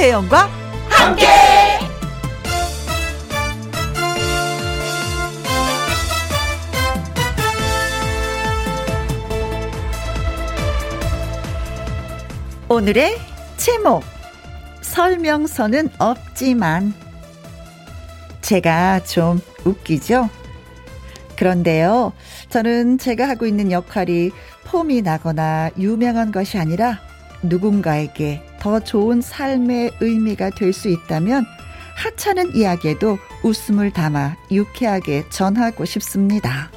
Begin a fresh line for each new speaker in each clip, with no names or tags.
김혜영과 함께. 오늘의 제목 설명서는 없지만 제가 좀 웃기죠? 그런데요, 저는 제가 하고 있는 역할이 폼이 나거나 유명한 것이 아니라 누군가에게 더 좋은 삶의 의미가 될 수 있다면 하찮은 이야기에도 웃음을 담아 유쾌하게 전하고 싶습니다.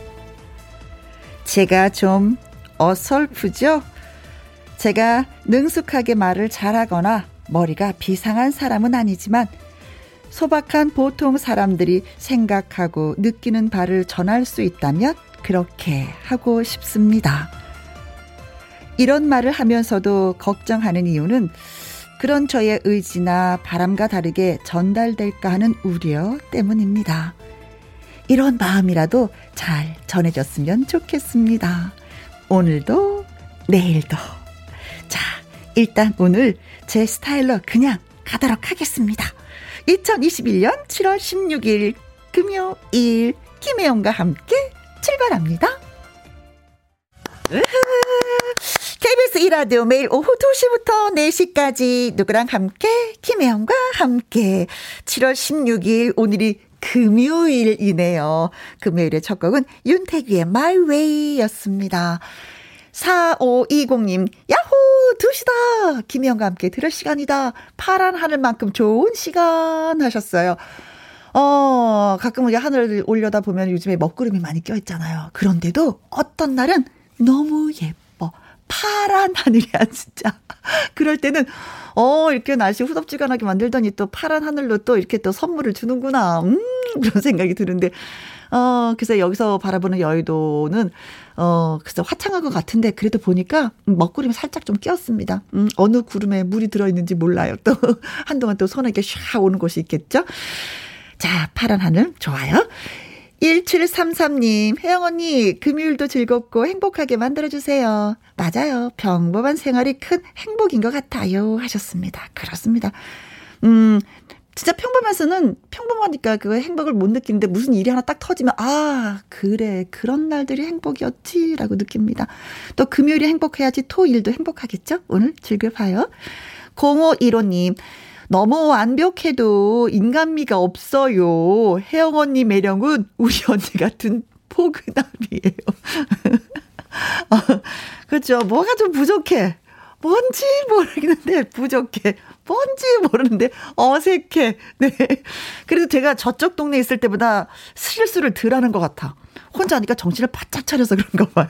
제가 좀 어설프죠? 제가 능숙하게 말을 잘하거나 머리가 비상한 사람은 아니지만 소박한 보통 사람들이 생각하고 느끼는 바를 전할 수 있다면 그렇게 하고 싶습니다. 이런 말을 하면서도 걱정하는 이유는 그런 저의 의지나 바람과 다르게 전달될까 하는 우려 때문입니다. 이런 마음이라도 잘 전해졌으면 좋겠습니다. 오늘도, 내일도. 자, 일단 오늘 제 스타일로 그냥 가도록 하겠습니다. 2021년 7월 16일 금요일 김혜영과 함께 출발합니다. KBS 이라디오 매일 오후 2시부터 4시까지 누구랑 함께 김혜영과 함께 7월 16일 오늘이 금요일이네요. 금요일의 첫 곡은 윤태규의 My Way였습니다. 4520님, 야호! 2시다! 김희영과 함께 들을 시간이다. 파란 하늘만큼 좋은 시간 하셨어요. 어, 가끔 우리 하늘을 올려다 보면 요즘에 먹구름이 많이 껴있잖아요. 그런데도 어떤 날은 너무 예뻐. 파란 하늘이야, 진짜. 그럴 때는, 어, 이렇게 날씨 후덥지근하게 만들더니 또 파란 하늘로 또 이렇게 또 선물을 주는구나. 음, 그런 생각이 드는데, 어, 그래서 여기서 바라보는 여의도는, 어, 그래서 화창한 것 같은데, 그래도 보니까 먹구름이 살짝 좀 끼었습니다. 음, 어느 구름에 물이 들어있는지 몰라요. 또, 한동안 또 손에 이렇게 샥 오는 곳이 있겠죠? 자, 파란 하늘, 좋아요. 1733님, 혜영 언니, 금요일도 즐겁고 행복하게 만들어주세요. 맞아요. 평범한 생활이 큰 행복인 것 같아요. 하셨습니다. 그렇습니다. 음, 진짜 평범해서는 평범하니까 그 행복을 못 느끼는데 무슨 일이 하나 딱 터지면 아 그래 그런 날들이 행복이었지 라고 느낍니다. 또 금요일이 행복해야지 토 일도 행복하겠죠? 오늘 즐겨봐요. 0515님 너무 완벽해도 인간미가 없어요. 혜영 언니 매력은 우리 언니 같은 포근함이에요. 아, 그렇죠. 뭐가 좀 부족해. 뭔지 모르겠는데 부족해. 뭔지 모르는데 어색해. 네. 그래도 제가 저쪽 동네에 있을 때보다 실수를 덜 하는 것 같아. 혼자 하니까 정신을 바짝 차려서 그런가 봐요.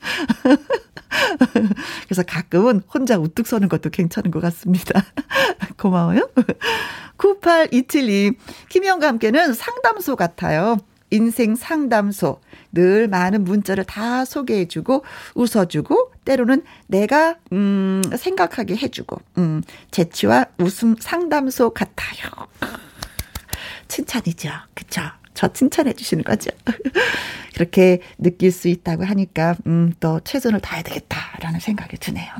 그래서 가끔은 혼자 우뚝 서는 것도 괜찮은 것 같습니다. 고마워요. 9827님, 김희영과 함께는 상담소 같아요. 인생 상담소. 늘 많은 문자를 다 소개해주고, 웃어주고, 때로는 내가, 음, 생각하게 해주고, 음, 재치와 웃음 상담소 같아요. 칭찬이죠. 그쵸? 저 칭찬해 주시는 거죠. 그렇게 느낄 수 있다고 하니까, 음, 또 최선을 다해야 되겠다라는 생각이 드네요.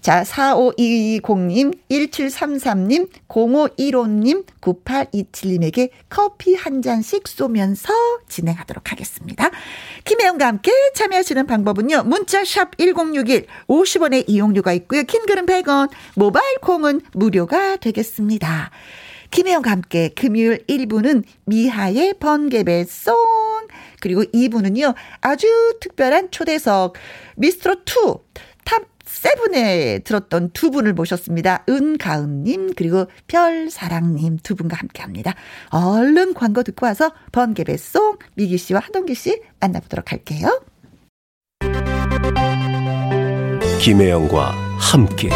자, 4520님, 1733님, 0515님, 9827님에게 커피 한 잔씩 쏘면서 진행하도록 하겠습니다. 김혜영과 함께 참여하시는 방법은요, 문자샵 1061, 50원의 이용료가 있고요, 킹글은 100원, 모바일 콩은 무료가 되겠습니다. 김혜영과 함께 금요일 1부는 미하의 번개배송 그리고 2부는요 아주 특별한 초대석 미스트롯2 top seven에 들었던 두 분을 모셨습니다. 은가은님 그리고 별사랑님 두 분과 함께 합니다. 얼른 광고 듣고 와서 번개배송 미기 씨와 하동기 씨 만나보도록 할게요.
김혜영과 함께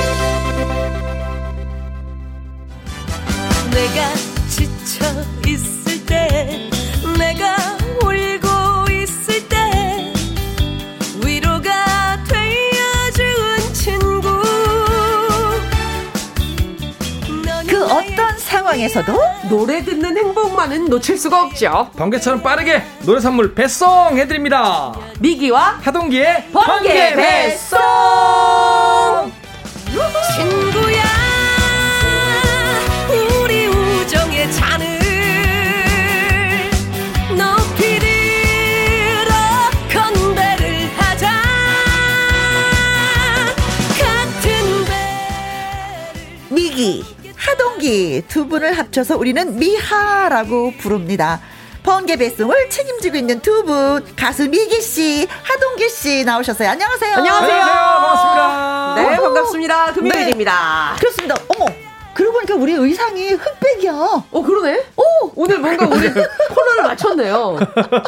내가 지쳐 있을 때 내가 울고 있을 때 위로가 되어준 친구
그 어떤 상황에서도
노래 듣는 행복만은 놓칠 수가 없죠.
번개처럼 빠르게 노래 선물 배송 해드립니다.
미기와
하동기의
번개 배송!
친구야
미기, 하동기 두 분을 합쳐서 우리는 미하라고 부릅니다. 번개 배송을 책임지고 있는 두 분 가수 미기 씨, 하동기 씨 나오셨어요. 안녕하세요.
안녕하세요.
반갑습니다.
네, 반갑습니다. 금요일입니다.
그렇습니다. 어머, 그러고 보니까 우리 의상이 흑백이야.
어, 그러네?
오,
오늘 뭔가 우리 코너를 맞췄네요.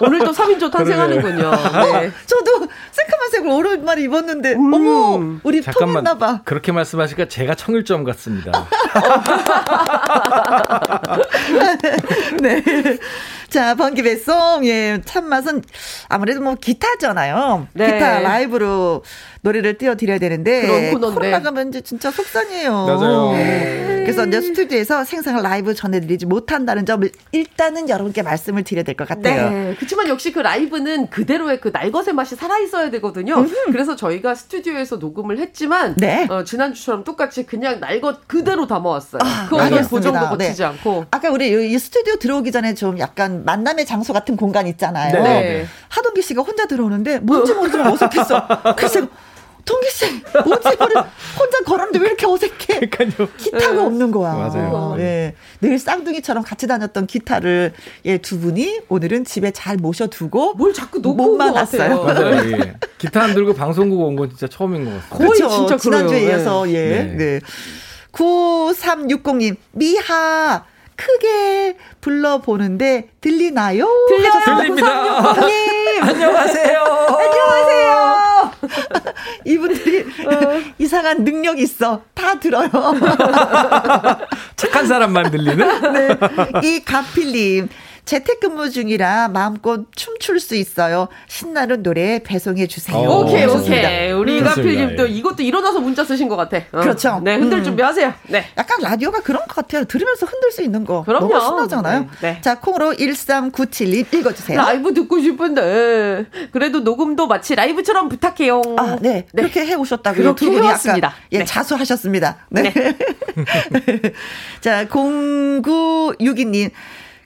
오늘 또 3인조 탄생하는군요. 네.
저도 새카만 색을 오랜만에 입었는데,
음.
어머, 우리
잠깐만
통했나봐.
그렇게 말씀하시니까 제가 청일점 같습니다.
네. 자, 번기 배송, 예, 참맛은 아무래도 뭐 기타잖아요.
네.
기타 라이브로 노래를 띄워드려야 되는데.
그런 코너인데.
코로나가 먼저 진짜 속상해요.
맞아요.
그래서 이제 스튜디오에서 생생한 라이브 전해드리지 못한다는 점을 일단은 여러분께 말씀을 드려야 될 것 같아요.
네. 그렇지만 역시 그 라이브는 그대로의 그 날것의 맛이 살아있어야 되거든요. 그래서 저희가 스튜디오에서 녹음을 했지만,
네.
어, 지난주처럼 똑같이 그냥 날것 그대로 담아왔어요.
아,
그 어떤. 고정도 거치지
네.
않고.
아까 우리 이 스튜디오 들어오기 전에 좀 약간 만남의 장소 같은 공간 있잖아요.
네.
네.
하동기 씨가 혼자 들어오는데 뭔지 모르지만 어색했어. 그래서 뭐지 이거를 혼자 걸었는데 왜 이렇게 어색해?
그러니까요.
기타가 없는 거야.
맞아요.
예. 늘 쌍둥이처럼 같이 다녔던 기타를 예, 두 분이 오늘은 집에 잘 모셔두고
뭘 자꾸 놓고
못
온것
만났어요.
같아요.
맞아요. 예. 기타 안 들고 방송국 온 건 진짜 처음인 것 같아요.
거의
그렇죠.
진짜
지난주에
그래요.
이어서 예.
네.
네. 9360님 미하 크게 불러보는데 들리나요?
들려요.
들립니다.
님
안녕하세요.
안녕하세요. 이분들이
어.
이상한 능력 있어. 다 들어요.
착한 사람만 들리는?
네. 이 가필님. 재택근무 중이라 마음껏 춤출 수 있어요. 신나는 노래 배송해 주세요.
오,
오케이,
좋습니다.
오케이. 우리
좋습니다.
가필님도
예.
이것도 일어나서 문자 쓰신 것 같아. 어.
그렇죠.
네, 흔들
음.
준비하세요. 네.
약간 라디오가 그런 것 같아요. 들으면서 흔들 수 있는 거.
그럼요.
너무 신나잖아요.
네, 네.
자, 콩으로 1397님 읽어주세요.
라이브 듣고 싶은데 그래도 녹음도 마치 라이브처럼 부탁해요.
아, 네. 그렇게 해 오셨다고요.
그렇게
두 분이
해왔습니다.
아까 예,
네.
자수하셨습니다. 네. 자, 0962님.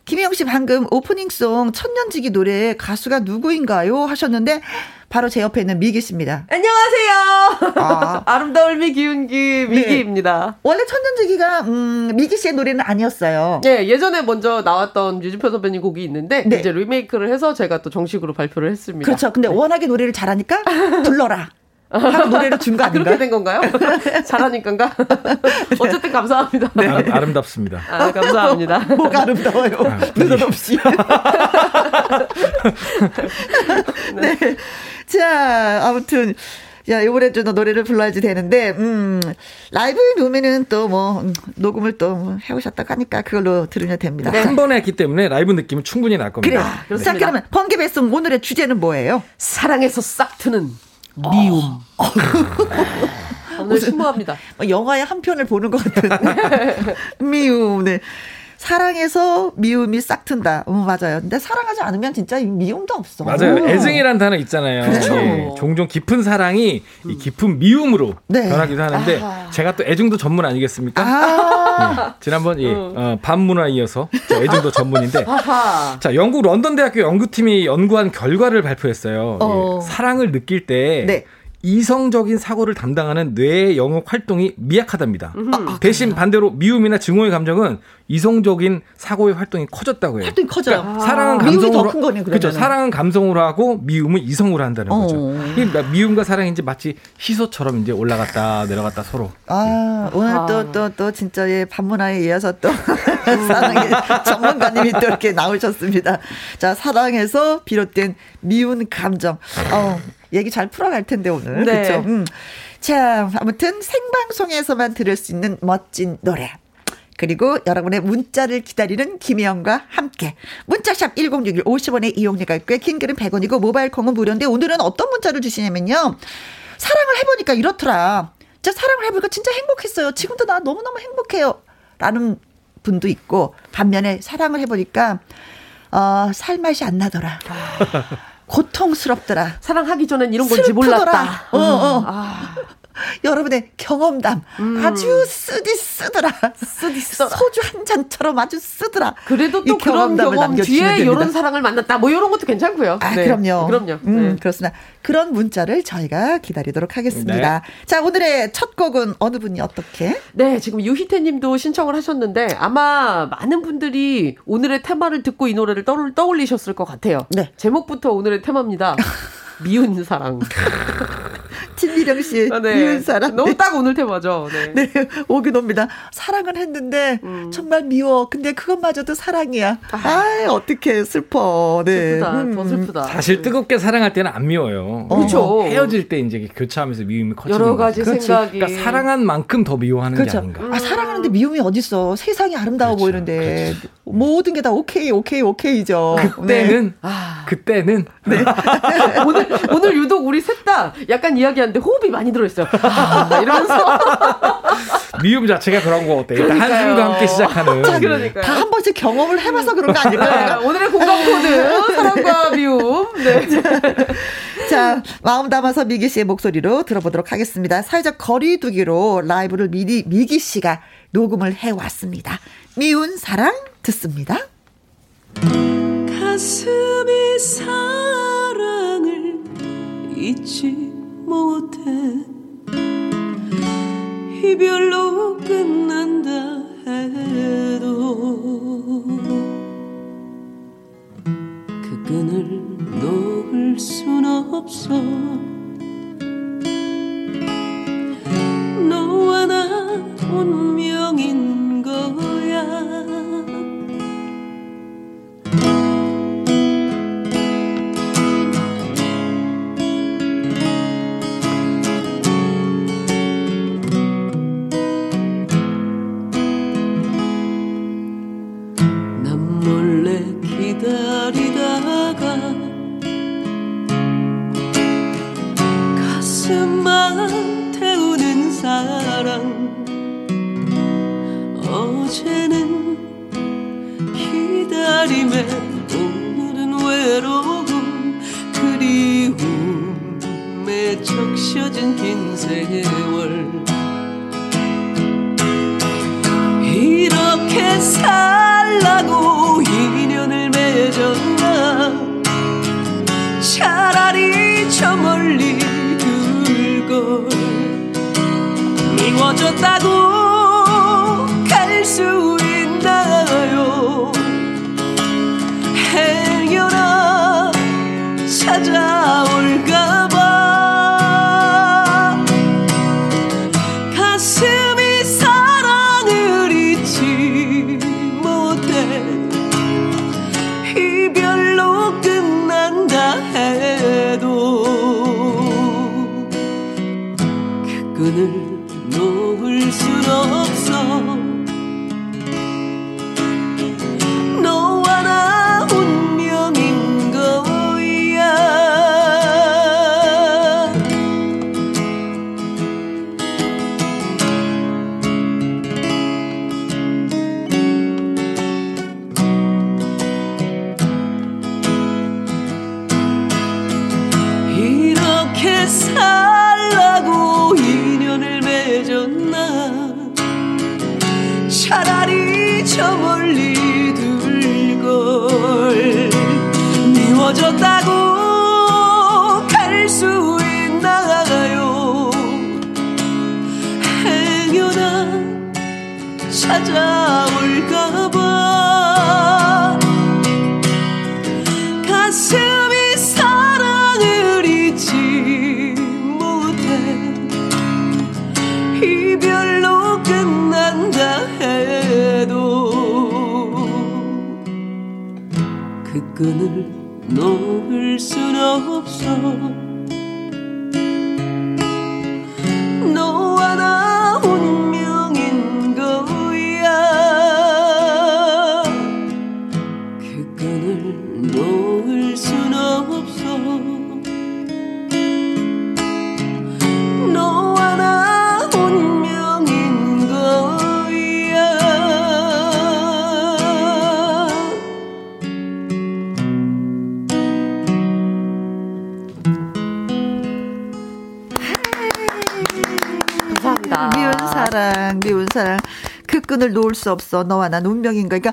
김혜영 씨 방금 오프닝송 천년지기 노래 가수가 누구인가요? 하셨는데 바로 제 옆에 있는 미기 씨입니다.
안녕하세요.
아.
아름다울 미 기운기 미기입니다.
원래 천년지기가 음, 미기 씨의 노래는 아니었어요.
예, 예전에 먼저 나왔던 류진표 선배님 곡이 있는데
네.
이제 리메이크를 해서 제가 또 정식으로 발표를 했습니다.
그렇죠. 근데 워낙에 노래를 잘하니까 불러라. 하고 노래를 준거
아,
아닌가?
그렇게 된 건가요? 잘하니까인가? 어쨌든 감사합니다.
아, 아름답습니다.
아, 감사합니다.
뭐가 아름다워요. 느닷없이. 네. 자, 아무튼. 야, 이번에 좀 노래를 불러야지 되는데, 음, 라이브에 놓으면은 또 뭐, 음, 녹음을 또 뭐 해오셨다고 하니까 그걸로 들으면 됩니다.
한 번에 했기 때문에 라이브 느낌은 충분히 날. 겁니다.
네. 그렇습니다.
자, 그러면 번개 배송 오늘의 주제는 뭐예요?
사랑에서 싹 트는 미움.
어.
오늘 신부합니다.
뭐 영화의 한 편을 보는 것 같은. 미움, 네. 사랑해서 미움이 싹 튼다. 음, 맞아요. 근데 사랑하지 않으면 진짜 이 미움도 없어.
맞아요.
음.
애증이란 단어 있잖아요.
그렇죠.
예, 종종 깊은 사랑이 이 깊은 미움으로
네.
변하기도 하는데 제가 또 애증도 전문 아니겠습니까?
아,
예, 지난번 예, 어, 반문화 이어서 저 애증도 전문인데. 자 영국 런던 대학교 연구팀이 연구한 결과를 발표했어요.
어.
예, 사랑을 느낄 때
네.
이성적인 사고를 담당하는 뇌의 영역 활동이 미약하답니다.
아,
대신 반대로 미움이나 증오의 감정은 이성적인 사고의 활동이 커졌다고 해요.
활동이 커져요.
그러니까 사랑은
미움이
감성으로
더큰 거네,
그렇죠. 사랑은 감성으로 하고 미움은 이성으로 한다는
어.
거죠. 이 미움과 사랑이 이제 마치 시소처럼 이제 올라갔다 내려갔다 서로.
아, 오늘 또, 또, 또, 진짜, 예, 반문화에 이어서 또, 사랑의 전문가님이 또 이렇게 나오셨습니다. 자, 사랑에서 비롯된 미운 감정. 어, 얘기 잘 풀어갈 텐데, 오늘.
네.
그쵸? 음. 자, 아무튼 생방송에서만 들을 수 있는 멋진 노래. 그리고 여러분의 문자를 기다리는 김혜영과 함께 문자샵 1061 50원의 이용료가 있고요. 긴 글은 100원이고 모바일 콩은 무료인데 오늘은 어떤 문자를 주시냐면요. 사랑을 해보니까 이렇더라. 진짜 사랑을 해보니까 진짜 행복했어요. 지금도 나 너무너무 행복해요. 라는 분도 있고 반면에 사랑을 해보니까 어, 살맛이 안 나더라. 고통스럽더라.
사랑하기 전엔 이런 건지. 몰랐다.
어, 어.
아,
여러분의 경험담 아주 쓰디 쓰더라.
쓰디 쓰더라.
소주 한 잔처럼 아주 쓰더라.
그래도 이또 그런
경험담을
경험 뒤에
됩니다.
이런 사랑을 만났다. 뭐 이런 것도 괜찮고요.
아,
네.
그럼요.
그럼요.
음,
네.
그렇습니다. 그런 문자를 저희가 기다리도록 하겠습니다. 자, 오늘의 첫 곡은 어느 분이 어떻게?
네, 지금 유희태 님도 신청을 하셨는데 아마 많은 분들이 오늘의 테마를 듣고 이 노래를 떠올, 떠올리셨을 것 같아요.
네.
제목부터 오늘의 테마입니다. 미운 사랑.
진미령 씨,
아, 네.
미운 사람.
너무
네.
딱 오늘 테마죠. 네.
네, 오긴 옵니다. 사랑은 했는데
음.
정말 미워. 근데 그것마저도 사랑이야. 아, 어떻게 슬퍼. 네.
슬프다.
음.
더 슬프다.
사실 뜨겁게 사랑할 때는 안 미워요.
어.
그렇죠.
헤어질 때 이제 교차하면서 미움이 커지는
여러
거죠.
가지
그렇지.
생각이.
그러니까 사랑한 만큼 더 미워하는 게
그렇죠.
아닌가.
아, 사랑하는데 미움이 어딨어. 세상이 아름다워
그렇죠.
보이는데. 모든 게 다 오케이, 오케이, 오케이죠.
그때는
아.
그때는
오늘 오늘 유독 우리 셋 다 약간 이야기하는데 호흡이 많이 들어있어요. 아, 이러면서
미움 자체가 그런 거 어때? 일단. 한숨과 함께 시작하는.
자,
그러니까요.
다 한 번씩 경험을 해봐서 그런 거 아닐까요?
네, 오늘의 공감 코드 사랑과 미움. 네.
자, 마음 담아서 미기 씨의 목소리로 들어보도록 하겠습니다. 사회적 거리두기로 라이브를 미리 미기 씨가 녹음을 해 왔습니다. 미운 사랑 듣습니다.
가슴이 사랑을 잊지 못해. 이별로 끝난다 해도 그 끈을 놓을 순 없어. 너와 나 운명인 기다림에 오늘은 외로움 그리움에 적셔진 긴 세월. 이렇게 살라고 인연을 맺었나? 차라리 저 멀리 둘걸. 미워졌다고 수 없어. 너와 난 운명인 거.
그러니까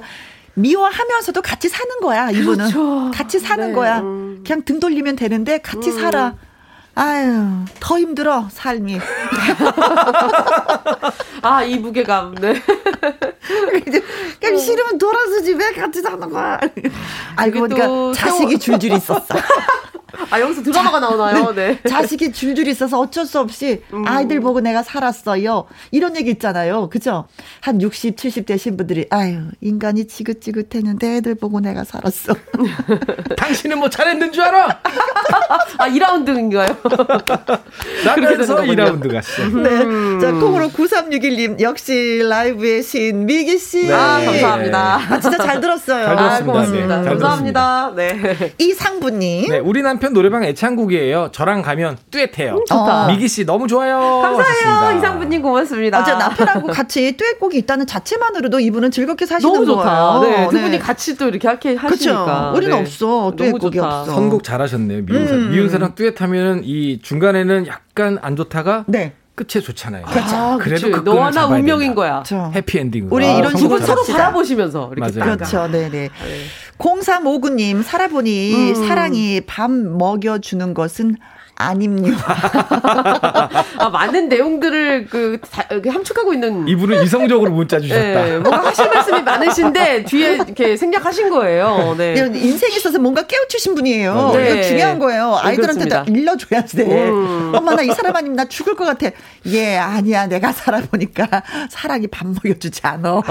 미워하면서도 같이 사는 거야, 이분은.
그렇죠.
같이 사는
네,
거야.
음.
그냥 등 돌리면 되는데 같이 살아. 아유, 더 힘들어, 삶이.
아, 이 무게감. 네.
이제 그냥 싫으면 돌아서지 왜 같이 사는 거야. 알고
이게
보니까
또
자식이 줄줄이 있었어.
아, 여기서 드라마가 나오나요? 네.
자식이 줄줄이 있어서 어쩔 수 없이 아이들 보고 내가 살았어요. 이런 얘기 있잖아요. 그죠? 한 60, 70 되신 분들이 아유, 인간이 지긋지긋했는데 애들 보고 내가 살았어.
당신은 뭐 잘했는 줄 알아?
아, 2라운드인가요?
나면서
되는
2라운드 갔어.
네. 자, 콩으로 9361님 역시 라이브의 신 미기 씨.
네.
아, 감사합니다.
아, 진짜 잘 들었어요.
잘 들었습니다.
아, 고맙습니다.
네, 잘
감사합니다. 네.
이상부님.
네, 우리 남편 노래방 애창곡이에요. 저랑 가면 뚜엣해요.
좋다.
미기 씨 너무 좋아요.
감사해요.
하셨습니다.
이상부님 고맙습니다.
어제 남편하고 같이 듀엣곡이 있다는 자체만으로도 이분은 즐겁게 사시는
너무 좋다.
거예요.
네, 두 분이 같이 또 이렇게 이렇게 하시니까.
그쵸. 우리는
네.
없어. 듀엣곡이. 없어.
선곡 잘하셨네요. 미운사.
음.
미운 사랑 뚜엣하면은 이 중간에는 약간 안 좋다가
네.
끝에 좋잖아요.
아,
그래도
그치.
그
너와
끈을
나
잡아야
운명인
된다.
거야.
그렇죠.
해피엔딩으로.
우리
아,
이런 식으로
두분 서로. 바라보시면서 이렇게
맞아요.
그렇죠. 네네.
네.
0359님, 살아보니
음.
사랑이 밥 먹여주는 것은 아닙니다.
아, 많은 내용들을 그, 다, 함축하고 있는.
이분은 이성적으로 문자 주셨다.
네, 뭔가 하실 말씀이 많으신데 뒤에 이렇게 생략하신 거예요. 네.
이런 인생에 있어서 뭔가 깨우치신 분이에요.
네.
이거 중요한 거예요.
네,
아이들한테 다
그렇습니다.
일러줘야 돼.
음.
엄마 나 이 사람 아니면 나 죽을 것 같아. 예, 아니야. 내가 살아보니까 사랑이 밥 먹여주지 않아.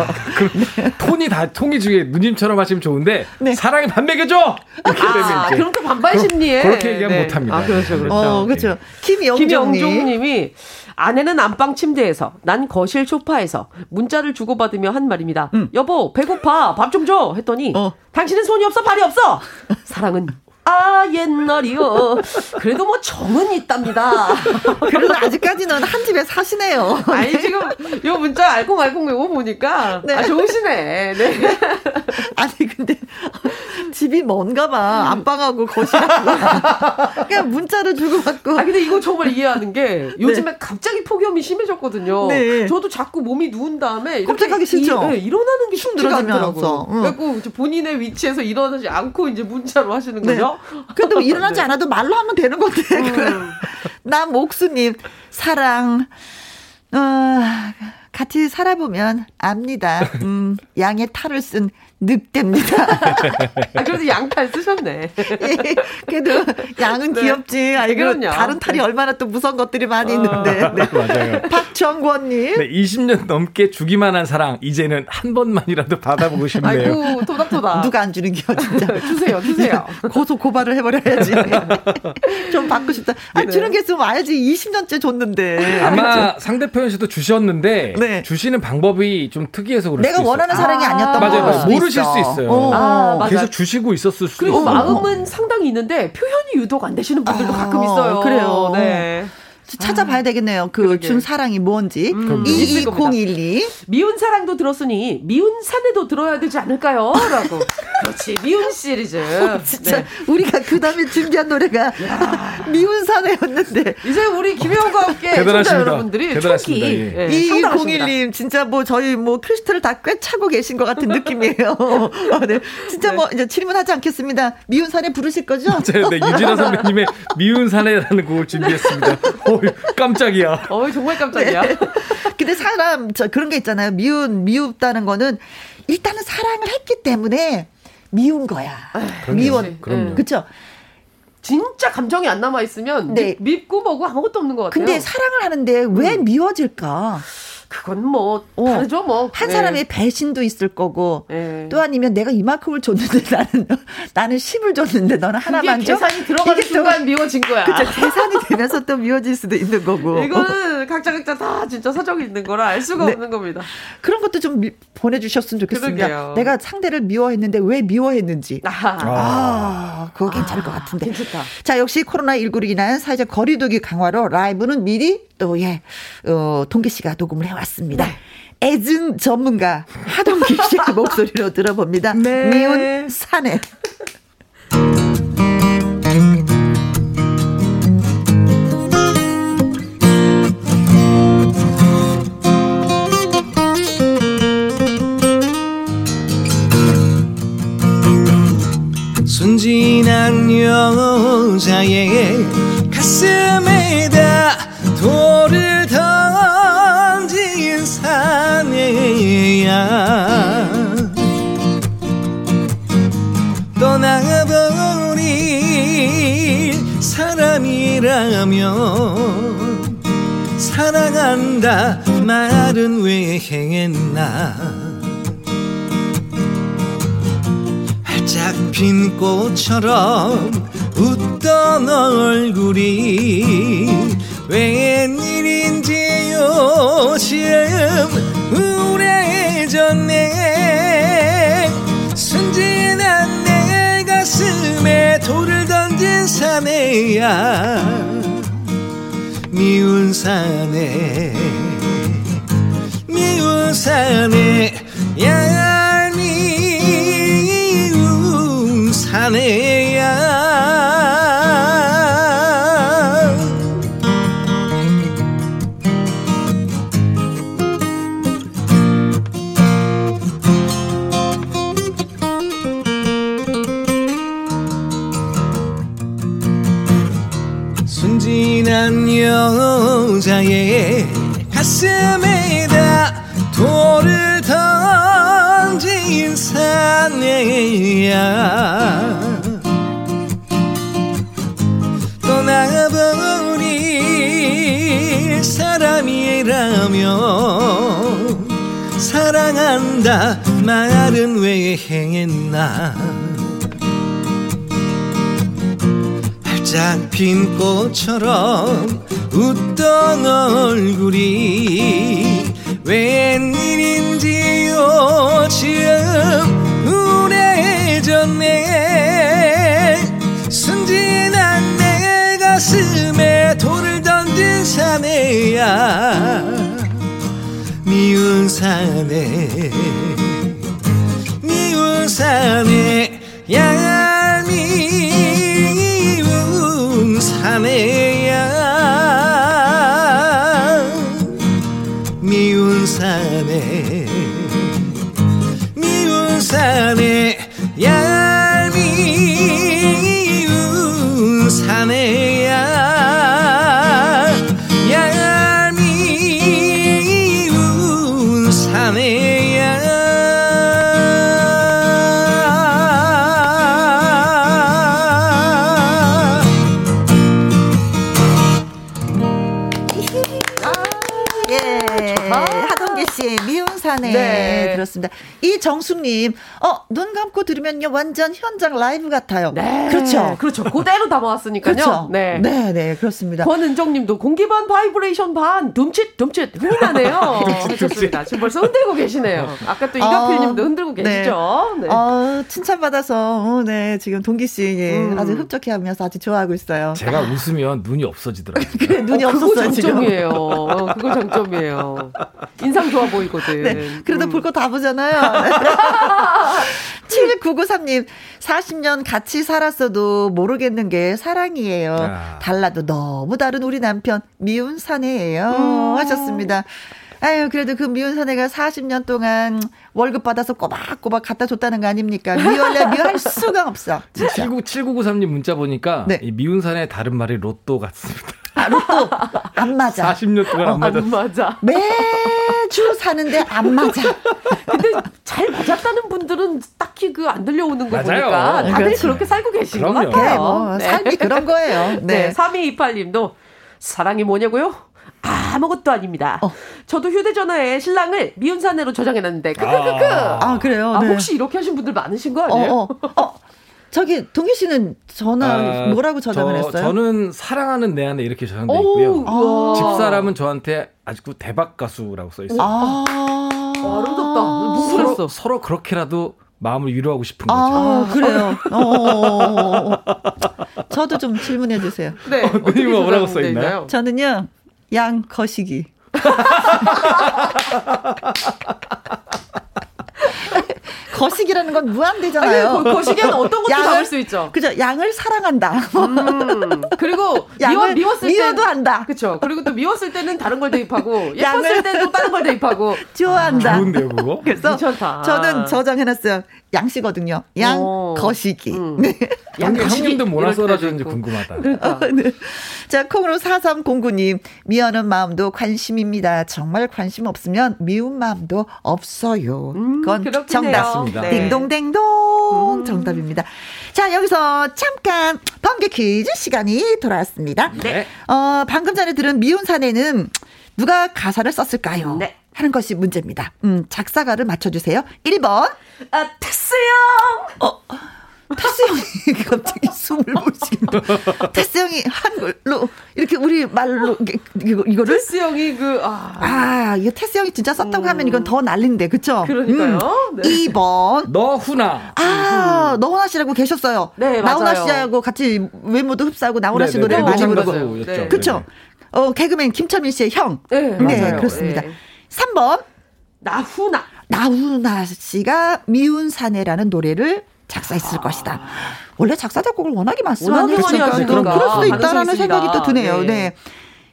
톤이 다 통이 중에 누님처럼 하시면 좋은데
네.
사랑이 밥 먹여줘 이렇게 되면
아,
이제
그럼 또 반발 심리에.
그렇게 얘기하면 못합니다.
아, 그렇죠, 그렇죠.
어, 그렇죠. 김영종님.
김영종님이 아내는 안방 침대에서 난 거실 소파에서 문자를 주고받으며 한 말입니다. 여보 배고파 밥 좀 줘 했더니
어.
당신은 손이 없어 발이 없어 사랑은 아 옛날이요 그래도 뭐 정은 있답니다.
그래도 아직까지는 한 집에 사시네요.
아니 지금 요 문자 알콩알콩 요거 보니까
네.
아 좋으시네. 네.
아니 근데 집이 먼가 봐. 안방하고 거실하고. 그냥 문자를 주고 받고.
아 근데 이거 정말 이해하는 게 요즘에 갑자기 폭염이 심해졌거든요.
네.
저도 자꾸 몸이 누운 다음에
꼼짝하기 싫죠?
이, 네, 일어나는 게
힘들어지면서.
않더라고요.
응.
그래갖고 본인의 위치에서 일어나지 않고 이제 문자로 하시는 거죠.
근데 뭐 일어나지
네.
않아도 말로 하면 되는 건데.
음.
나 목수님, 사랑, 어, 같이 살아보면 압니다. 음, 양의 탈을 쓴 늑대입니다.
아, 그래도 양탈 쓰셨네.
예, 그래도 양은
네.
귀엽지. 아이고,
그럼요.
다른 탈이
네.
얼마나 또 무서운 것들이 많이 있는데. 네.
맞아요.
박정권님.
네, 20년 넘게 주기만 한 사랑 이제는 한 번만이라도 받아보고 싶네요.
아이고 토닥토닥.
누가 안 주는 기요 진짜.
주세요, 주세요.
고소 고발을 해버려야지. 좀 받고 싶다. 아, 주는 게 있으면 와야지. 20년째 줬는데.
아마 상대편에서도 주셨는데
네.
주시는 방법이 좀 특이해서 그럴
내가
수도
원하는
있어요.
사랑이
아.
아니었던
맞아요,
걸
맞아요. 모르실. 수 있어요.
어.
아, 맞아요.
계속 주시고 있었을 수도
그리고
있어요.
마음은 상당히 있는데 표현이 유독 안 되시는 분들도
아,
가끔 있어요.
그래요.
네.
찾아봐야 되겠네요. 그
그러게.
준 사랑이 뭔지.
음,
그럼요.
있을 겁니다.
22012.
미운 사랑도 들었으니 미운 사내도 들어야 되지 않을까요? 라고. 그렇지. 미운 시리즈.
진짜
네.
우리가 그 다음에 준비한 노래가 미운 사내였는데.
이제 우리 김혜원과 함께
대단하십니다.
청자 여러분들이
대단하십니다.
촉이
예.
예, 상당하십니다.
2201님, 진짜 뭐 저희 뭐 퀴즈트를 다 꽤 차고 계신 것 같은 느낌이에요. 어, 네. 진짜 뭐 이제 질문하지 않겠습니다. 미운 사내 부르실 거죠?
네, 네, 유진아 선배님의 미운 사내라는 곡을 준비했습니다. 어, 깜짝이야.
어이, 정말 깜짝이야.
네. 근데 사람 저 그런 게 있잖아요. 미운 미웁다는 거는 일단은 사랑을 했기 때문에 미운 거야. 미워.
그럼요.
그렇죠?
진짜 감정이 안 남아 있으면
네.
밉- 밉고 뭐고 아무것도 없는 것 같아요.
근데 사랑을 하는데 왜 미워질까?
그건 뭐
어.
다르죠 뭐.
한
네.
사람의 배신도 있을 거고
네.
또 아니면 내가 이만큼을 줬는데 나는 나는 10을 줬는데 너는 하나만 줘.
계산이 들어가는 순간 미워진 거야.
그쵸 계산이 되면서 또 미워질 수도 있는 거고.
이거는 각자 각자 다 진짜 사정이 있는 거라 알 수가
네.
없는 겁니다.
그런 것도 좀 미- 보내주셨으면 좋겠습니다.
그러게요.
내가 상대를 미워했는데 왜 미워했는지.
아하.
아, 그거 괜찮을 것 같은데.
괜찮다.
자, 역시 코로나19로 인한 사회적 거리두기 강화로 라이브는 미리 또, 예, 어, 동기 씨가 녹음을 해 같습니다.
네.
애증 전문가 하동기 씨의 그 목소리로 들어봅니다.
네.
미운 산에.
순진한 여자의 가슴에다 돌을 사람이라면 사랑한다 말은 왜 행했나? 활짝 핀 꽃처럼 웃던 얼굴이 웬일인지 요즘 우울해졌네. 순진한 내 가슴에 돌을 던진 사내야 미운 사내 미운 사내 얄미운 사내 여자의 가슴에다 돌을 던진 사내야. 떠나버린 사람이라면 사랑한다 말은 왜 행했나? 활짝 핀 꽃처럼 웃던 얼굴이 웬일인지 요즘 우울해졌네. 순진한 내 가슴에 돌을 던진 사내야. 미운 사내 미운 사내
정숙님, 어, 눈 감고 들으면요, 완전 현장 라이브 같아요.
네.
그렇죠.
그렇죠. 그대로 담아왔으니까요.
그렇죠.
네.
네, 네, 그렇습니다.
권은정님도 공기 반 바이브레이션 반 둠칫 둠칫 흥이 나네요. 좋습니다. 지금 벌써 흔들고 계시네요. 아까 또 이가필님도
어,
흔들고
네.
계시죠. 네.
어, 칭찬받아서, 어, 네, 지금 동기 씨, 예,
음.
아주 흡족해 하면서 아주 좋아하고 있어요.
제가 웃으면 눈이 없어지더라고요.
그래, 눈이
어, 그거
없었어요, 지금.
장점이에요. 어, 그거 장점이에요. 인상 좋아 보이거든.
네, 그래도
음.
볼거 다 보잖아요. 7993님, 40년 같이 살았어도 모르겠는 게 사랑이에요.
아.
달라도 너무 다른 우리 남편, 미운 사내예요.
음.
하셨습니다. 아유, 그래도 그 미운 사내가 40년 동안 월급 받아서 꼬박꼬박 갖다 줬다는 거 아닙니까? 미워래 미워할 수가 없어. 진짜.
79, 7993님 문자 보니까
네.
이 미운 산의 다른 말이 로또 같습니다.
아, 로또 안 맞아.
40년 동안 안 맞았어.
안 맞아.
매주 사는데 안 맞아.
근데 잘 맞았다는 분들은 딱히 그 안 들려오는 거
맞아요.
보니까 다들
그렇죠.
그렇게 살고 계신 것
그럼요.
같아요.
네, 뭐, 삶이 그런 거예요.
네.
네.
3228님도 사랑이 뭐냐고요? 아무것도 아닙니다.
어.
저도 휴대전화에 신랑을 미운 사내로 저장해놨는데 크크크크.
아, 그래요?
아,
네.
혹시 이렇게 하신 분들 많으신 거
어,
아니에요?
어, 어. 저기, 동기 씨는 전화
아,
뭐라고 저장을
저-
했어요?
저는 사랑하는 내 안에 이렇게 저장돼
오,
있고요.
우와.
집사람은 저한테 아직도 대박 가수라고 써 있어요.
아.
어렵다. 무슨
서로,
소리였어?
서로 그렇게라도 마음을 위로하고 싶은 거죠.
아, 그래요. 어. 저도 좀 질문해 주세요.
네.
어, 이거 뭐라고 써 있나요?
있나요?
저는요, 양 거시기. 거식이라는 건 무한대잖아요.
아니, 거- 거식에는 어떤 것도 담을 수 있죠.
그죠? 양을 사랑한다.
음, 그리고 미워,
양을
미웠을
미워도
때
한다.
그렇죠. 그리고 또 미웠을 때는 다른 걸 대입하고 예뻤을
양을-
때는 또 다른 걸 대입하고
좋아한다.
좋은데요, 그거?
그래서
괜찮다.
저는 저장해놨어요. 양씨거든요. 양,
어.
거시기.
음.
네.
거시기
형님도
때도
써라주는지. 궁금하다.
그러니까
네. 자, 콩으로 4309님. 미워하는 마음도 관심입니다. 정말 관심 없으면 미운 마음도 없어요.
음,
그건
그렇긴
정답.
해요.
맞습니다.
네.
딩동댕동 정답입니다. 자, 여기서 잠깐 번개 퀴즈 시간이 돌아왔습니다.
네.
어, 방금 전에 들은 미운 사내는 누가 가사를 썼을까요?
네.
하는 것이 문제입니다. 음, 작사가를 맞춰주세요. 1번.
아, 테스 형!
테스 형이 갑자기 숨을 못 쉬겠네. 테스 형이 한글로 이렇게 우리 말로 이거를
테스 형이 그, 아.
아, 이거 테스 형이 진짜 썼다고 하면 이건 더 난린데, 그쵸?
그러니까요. 네.
2번.
너 후나.
아, 너훈아 씨라고 계셨어요.
네,
나훈아
맞아요.
씨하고 같이 외모도 흡사하고 나훈아 씨
네, 네,
노래를
네,
많이
모창
부르고.
네.
그쵸? 어, 개그맨 김철민 씨의 형.
네,
네,
맞아요.
그렇습니다.
네.
3번.
나후나.
나훈아 씨가 미운 사내라는 노래를 작사했을
아.
것이다. 원래 작사 작곡을 워낙에 많이
워낙에 많이
하니까
하시니까
그럴 수도 있다라는
가능성이
생각이 또. 드네요. 네.
네.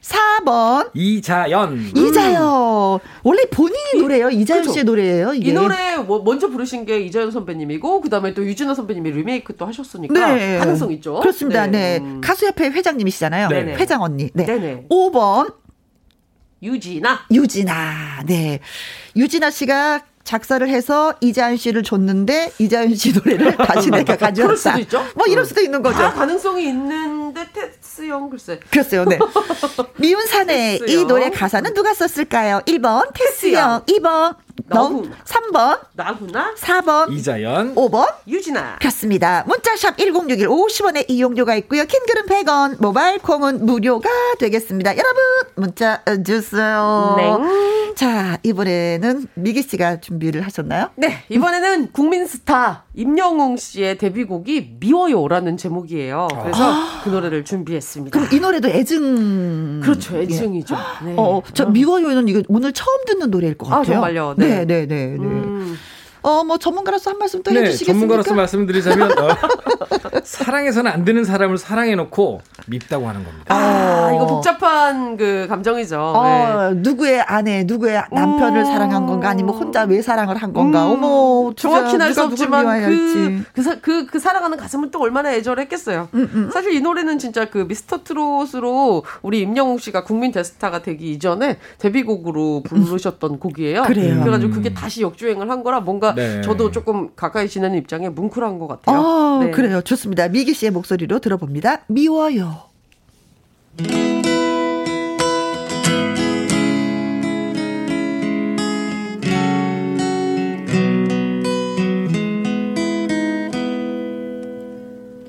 4번
이자연.
이자연. 원래 본인이 노래예요. 이자연
그쵸.
씨의 노래예요. 이게.
이 노래 뭐 먼저 부르신 게 이자연 선배님이고 그다음에 또 유진아 선배님이 리메이크 또 하셨으니까
네.
가능성 있죠.
그렇습니다. 네.
음.
가수협회 회장님이시잖아요.
네네.
회장 언니. 네.
네네.
5번
유진아.
유진아. 네. 유진아 씨가 작사를 해서 이자연 씨를 줬는데 이자연 씨 노래를 다시 내가 가져왔다. 뭐 이럴 수도 있는 거죠.
다 가능성이 있는데 테스 형 글쎄.
그랬어요. 네. 미운 사내. 이 노래 가사는 누가 썼을까요? 1번 테스형, 2번 너무
너무.
3번,
나훈아.
4번,
이자연.
5번
유진아.
그렇습니다. 문자샵 1061 50원의 이용료가 있고요. 킹글은 100원, 모바일 콩은 무료가 되겠습니다. 여러분 문자 주세요.
네.
자 이번에는 미기 씨가 준비를 하셨나요?
네, 이번에는 국민 스타 임영웅 씨의 데뷔곡이 미워요라는 제목이에요. 그래서 그 노래를 준비했습니다.
그럼 이 노래도 애증.
그렇죠,
예.
애증이죠. 네.
어, 저 미워요는 이거 오늘 처음 듣는 노래일 것
아,
같아요.
정말요? 네.
네, 네, 네. 네.
음,
어, 뭐 전문가로서 한 말씀 또
네,
해주시겠습니까?
전문가로서 말씀드리자면 어, 사랑해서는 안 되는 사람을 사랑해놓고 밉다고 하는 겁니다.
아,
어.
이거 복잡한 그 감정이죠. 네.
어, 누구의 아내, 누구의 남편을
음.
사랑한 건가, 아니면 혼자 왜 사랑을 한 건가.
음,
어머,
정확히는 알 수 없지만 그. 그, 사- 그, 그 사랑하는 가슴은 또 얼마나 애절했겠어요.
음,
사실 이 노래는 진짜 그 미스터 트롯으로 우리 임영웅 씨가 국민 대스타가 되기 이전에 데뷔곡으로 부르셨던 곡이에요.
그래요.
그래가지고 그게 다시 역주행을 한 거라 뭔가
네.
저도 조금 가까이 지내는 입장에 뭉클한 것 같아요.
어,
네.
그래요. 좋습니다. 미기 씨의 목소리로 들어봅니다. 미워요.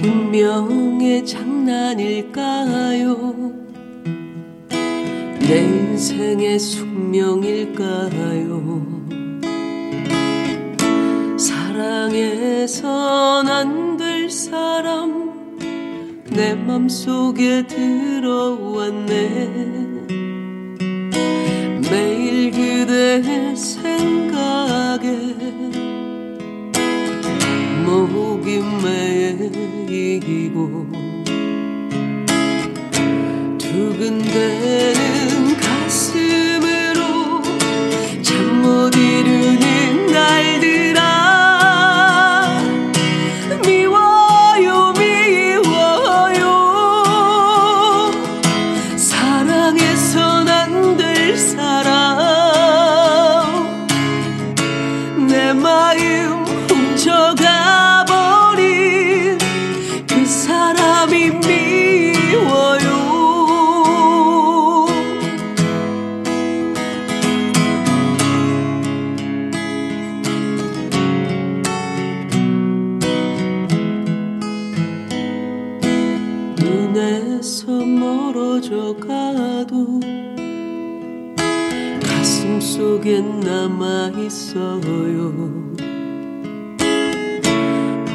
운명의 장난일까요? 내 인생의 숙명일까요? 사랑해선 안 될 사람 내 맘속에 들어왔네. 매일 그대 생각에 목이 메이고 두근대는 가슴으로 잠 못 이루는 날 있어요.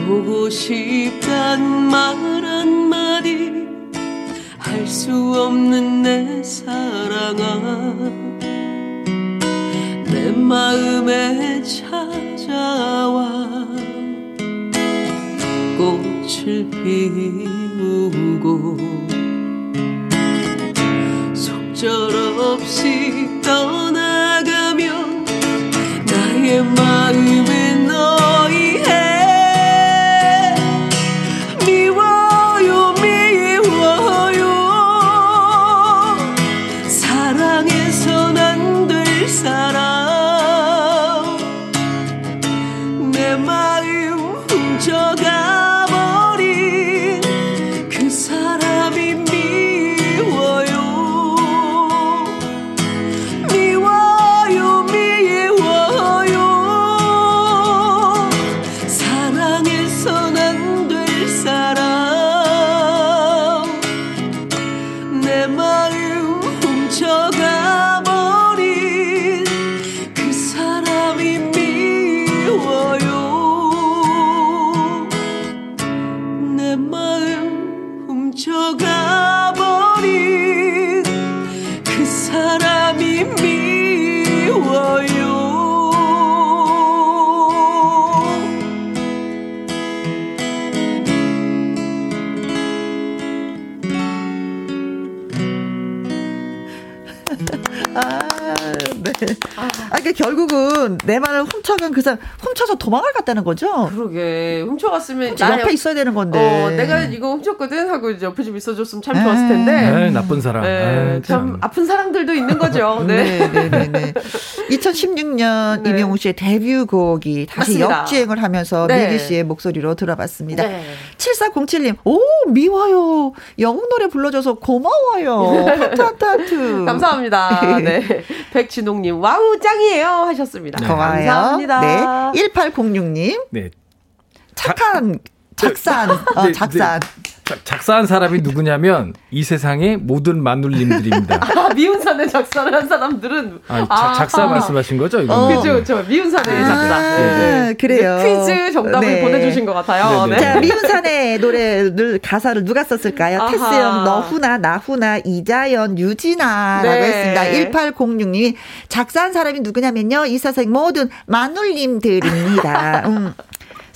보고 싶단 말 한마디 할 수 없는 내 사랑아 내 마음에 찾아와 꽃을 피우고 속절없이 떠
훔쳐간 그 사람, 훔쳐서 도망을 갔다 는 거죠?
그러게 훔쳐갔으면
나 옆에 있어야 되는 건데.
어, 내가 이거 훔쳤거든 하고 이제 옆에 좀 있어줬으면 참 좋았을 텐데.
에이, 나쁜 사람.
네,
에이,
참 아픈 사람들도 있는 거죠. 네.
네, 네, 네, 네. 2016년
네.
이명웅 씨의 데뷔곡이 다시
맞습니다.
역주행을 하면서
네.
미기 씨의 목소리로 들어봤습니다.
네.
7407님, 오, 미워요. 영웅 노래 불러줘서 고마워요. 하트, 하트, 하트.
감사합니다. 네. 백진홍님, 와우, 짱이에요. 하셨습니다.
고마워요.
감사합니다.
네. 1806님,
네.
착한, 작산, 어,
네,
작산.
자- 작사한 사람이 누구냐면 이 세상의 모든 마눌님들입니다.
아, 미운 사내 작사를 한 사람들은.
아,
아,
자- 작사 말씀하신 거죠? 이거?
어.
그죠, 그죠. 미운 사내 작사.
아,
네.
그래요.
퀴즈 정답을
네.
보내주신 것 같아요.
네,
네.
네.
자, 미운 사내 노래를 가사를 누가 썼을까요? 테스형, 너훈아, 나훈아, 이자연, 유진아라고
네.
했습니다. 1806님이 작사한 사람이 누구냐면요. 이 세상 모든 마눌님들입니다. 음.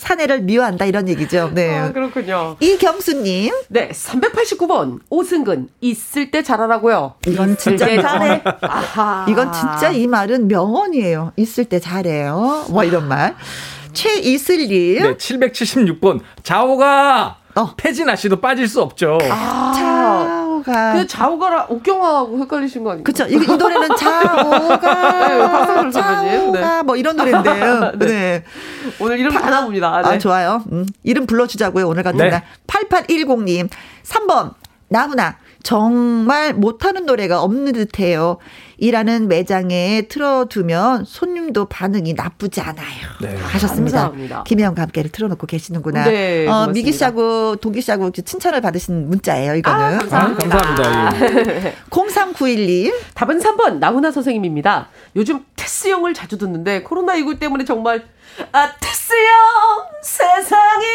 사내를 미워한다 이런 얘기죠. 네.
아, 그렇군요.
이경수님,
네, 389번. 오승근, 있을 때 잘하라고요.
이건 진짜 잘해.
아하.
이건 진짜 이 말은 명언이에요. 있을 때 잘해요. 뭐 이런 말. 최이슬님,
네, 776번. 자오가
어.
태진아 씨도 빠질 수 없죠.
아,
차오가.
그 자오가랑 옥경화하고 헷갈리신 거 아니에요?
그쵸. 이, 이 노래는
네,
자오가,
박상철 선배님.
자오가, 뭐 이런 노래인데요. 네.
오늘 이름 다 나옵니다. 네.
아, 좋아요. 음, 이름 불러주자고요. 오늘 같은
네.
날. 8810님. 3번. 나훈아. 정말 못하는 노래가 없는 듯해요. 일하는 매장에 틀어두면 손님도 반응이 나쁘지 않아요.
네.
하셨습니다.
감사합니다.
김혜영 함께를 틀어놓고 계시는구나.
네,
어,
고맙습니다.
미기 씨하고 동기 씨하고 칭찬을 받으신 문자예요. 이거는.
아, 감사합니다.
아, 감사합니다. 예.
0391님.
답은 3번 나훈아 선생님입니다. 요즘 테스 형을 자주 듣는데 코로나19 때문에 정말 아 테스 형 세상이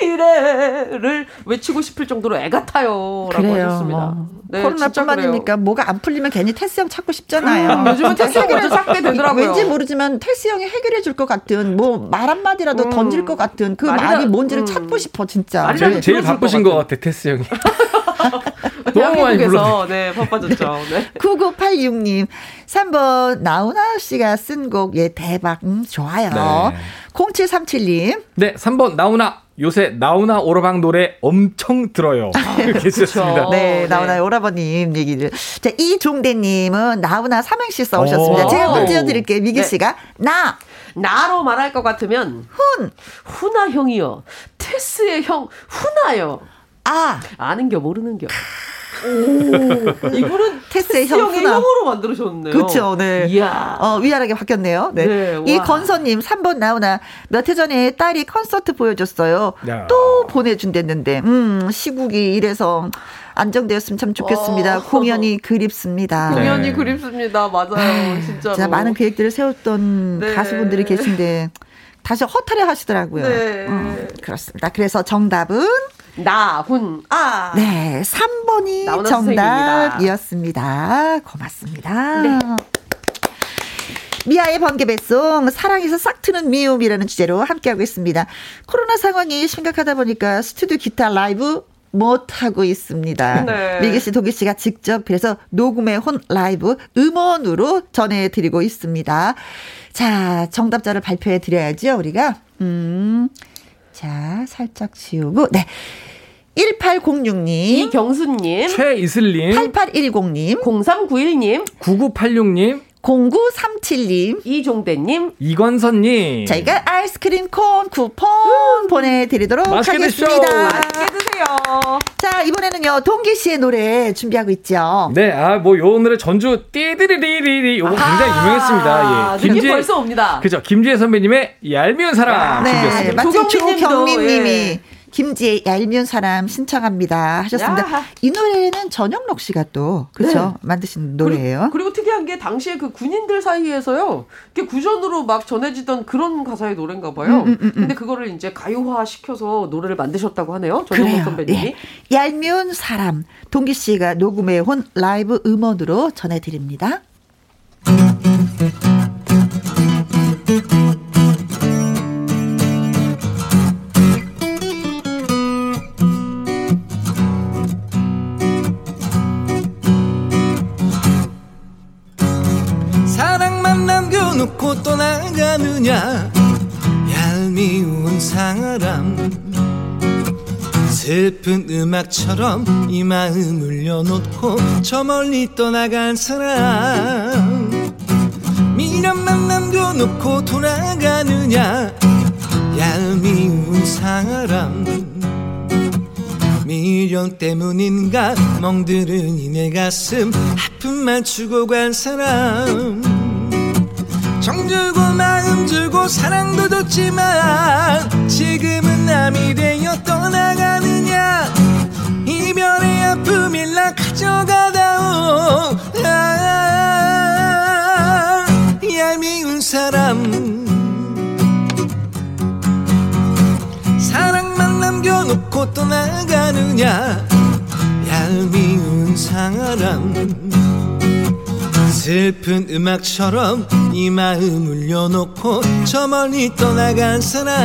왜 이래를 외치고 싶을 정도로 애가 타요 라고
그래요.
하셨습니다.
뭐.
네, 그래요.
뭐가 안 풀리면 괜히 테스 형 찾고 싶잖아요.
음, 요즘은 테스 형 먼저 찾게 되더라고요.
왠지 모르지만 테스 형이 해결해 줄 것 같은 뭐 말 한마디라도
음.
던질 것 같은 그
말이
뭔지를
음.
찾고 싶어 진짜.
제일, 제일 바쁘신 것것 같아, 테스 형이. 너무 많이 불러.
네 바빠졌죠. 네.
9986님, 3번, 나훈아 씨가 쓴 곡, 예, 대박, 음, 좋아요.
네.
0737님,
네, 3번 나훈아. 요새 나훈아 오라방 노래 엄청 들어요. 이렇게 쓰셨습니다.
그쵸.
네,
네.
나훈아의 오라버님 얘기를. 자, 이종대님은 나훈아 삼행시 써오셨습니다.
오.
제가 한번 띄워드릴게요. 미기
네.
씨가, 나,
나로 말할 것 같으면
훈,
훈아 형이요. 테스의 형 훈아요.
아,
아는 겨 모르는 겨. 오, 이분은
테스의 형
형의. 형으로 만들으셨네요.
그쵸, 네.
이야.
어, 위아래게 바뀌었네요. 네.
네,
이
와.
건서님, 3번 나오나, 몇 해 전에 딸이 콘서트 보여줬어요.
야.
또 보내준댔는데, 음, 시국이 이래서 안정되었으면 참 좋겠습니다.
어.
공연이 그립습니다.
네.
공연이 그립습니다. 맞아요. 진짜로.
진짜 많은 계획들을 세웠던
네.
가수분들이 계신데, 다시 허탈해 하시더라고요.
네.
음, 그렇습니다. 그래서 정답은,
나훈 아.
네, 3번이
나훈아 선생님입니다.
정답이었습니다. 고맙습니다.
네.
미아의 번개 배송, 사랑에서 싹 트는 미움이라는 주제로 함께하고 있습니다. 코로나 상황이 심각하다 보니까 스튜디오 기타 라이브 못 하고 있습니다.
네.
미기 씨, 도기 씨가 직접 그래서 녹음의 혼 라이브 음원으로 전해 드리고 있습니다. 자, 정답자를 발표해 드려야죠, 우리가. 음, 자, 살짝 지우고, 네. 1806님,
이경수님,
최이슬님,
8810님,
0391님,
9986님,
0937님,
이종대님,
이건선님.
저희가 아이스크림 콘 쿠폰 보내드리도록
맛있게 드십시오.
하겠습니다.
맛있게 드세요.
자, 이번에는요, 동기 씨의 노래 준비하고 있죠.
네, 아, 뭐, 요 오늘의 전주 띠디리리리리 요거 굉장히 유명했습니다. 예.
느낌 벌써 옵니다.
그죠. 김지혜 선배님의 얄미운 사랑
네,
준비했습니다.
마침
조경민 님도,
조경민 님이
예.
김지의 얄미운 사람 신청합니다 하셨습니다.
야.
이 노래는 전영록 씨가 또 그렇죠 만드신 노래예요.
그리고, 그리고 특이한 게 당시에 그 군인들 사이에서요, 이게 구전으로 막 전해지던 그런 가사의 노래인가 봐요.
음,
근데 그거를 이제 가요화 시켜서 노래를 만드셨다고 하네요. 전용국 선배님이.
예. 얄미운 사람 동기 씨가 녹음해 온 라이브 음원으로 전해드립니다.
놓고 떠나가느냐. 얄미운 사람. 슬픈 음악처럼 이 마음 울려놓고 저 멀리 떠나간 사람. 미련만 남겨놓고 돌아가느냐. 얄미운 사람. 미련 때문인가. 멍들은 이내 가슴. 아픔만 주고 간 사람 정 주고 마음 주고 사랑도 줬지만 지금은 남이 되어 떠나가느냐? 이별의 아픔일라 가져가다오. 아, 얄미운 사람. 사랑만 남겨놓고 떠나가느냐? 얄미운 사람 슬픈 음악처럼 이 마음 울려놓고 저 멀리 떠나간 사람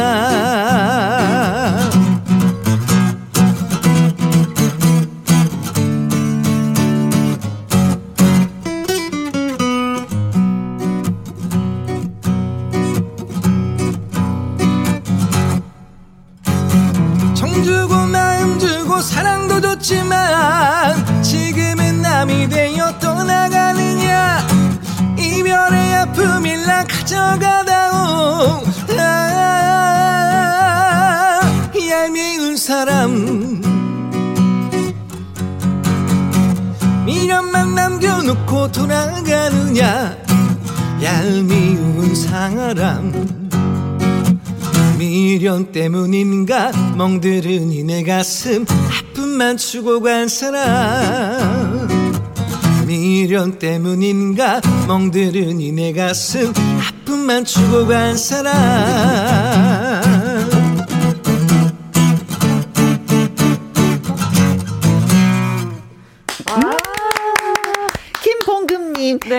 가져가다오. 아, 얄미운 사람. 미련만 남겨놓고 돌아가느냐. 얄미운 사람. 미련 때문인가 멍들은 이내 가슴 아픔만 주고 간 사람 미련 때문인가? 멍들은 이내 가슴 아픔만 주고 간 사람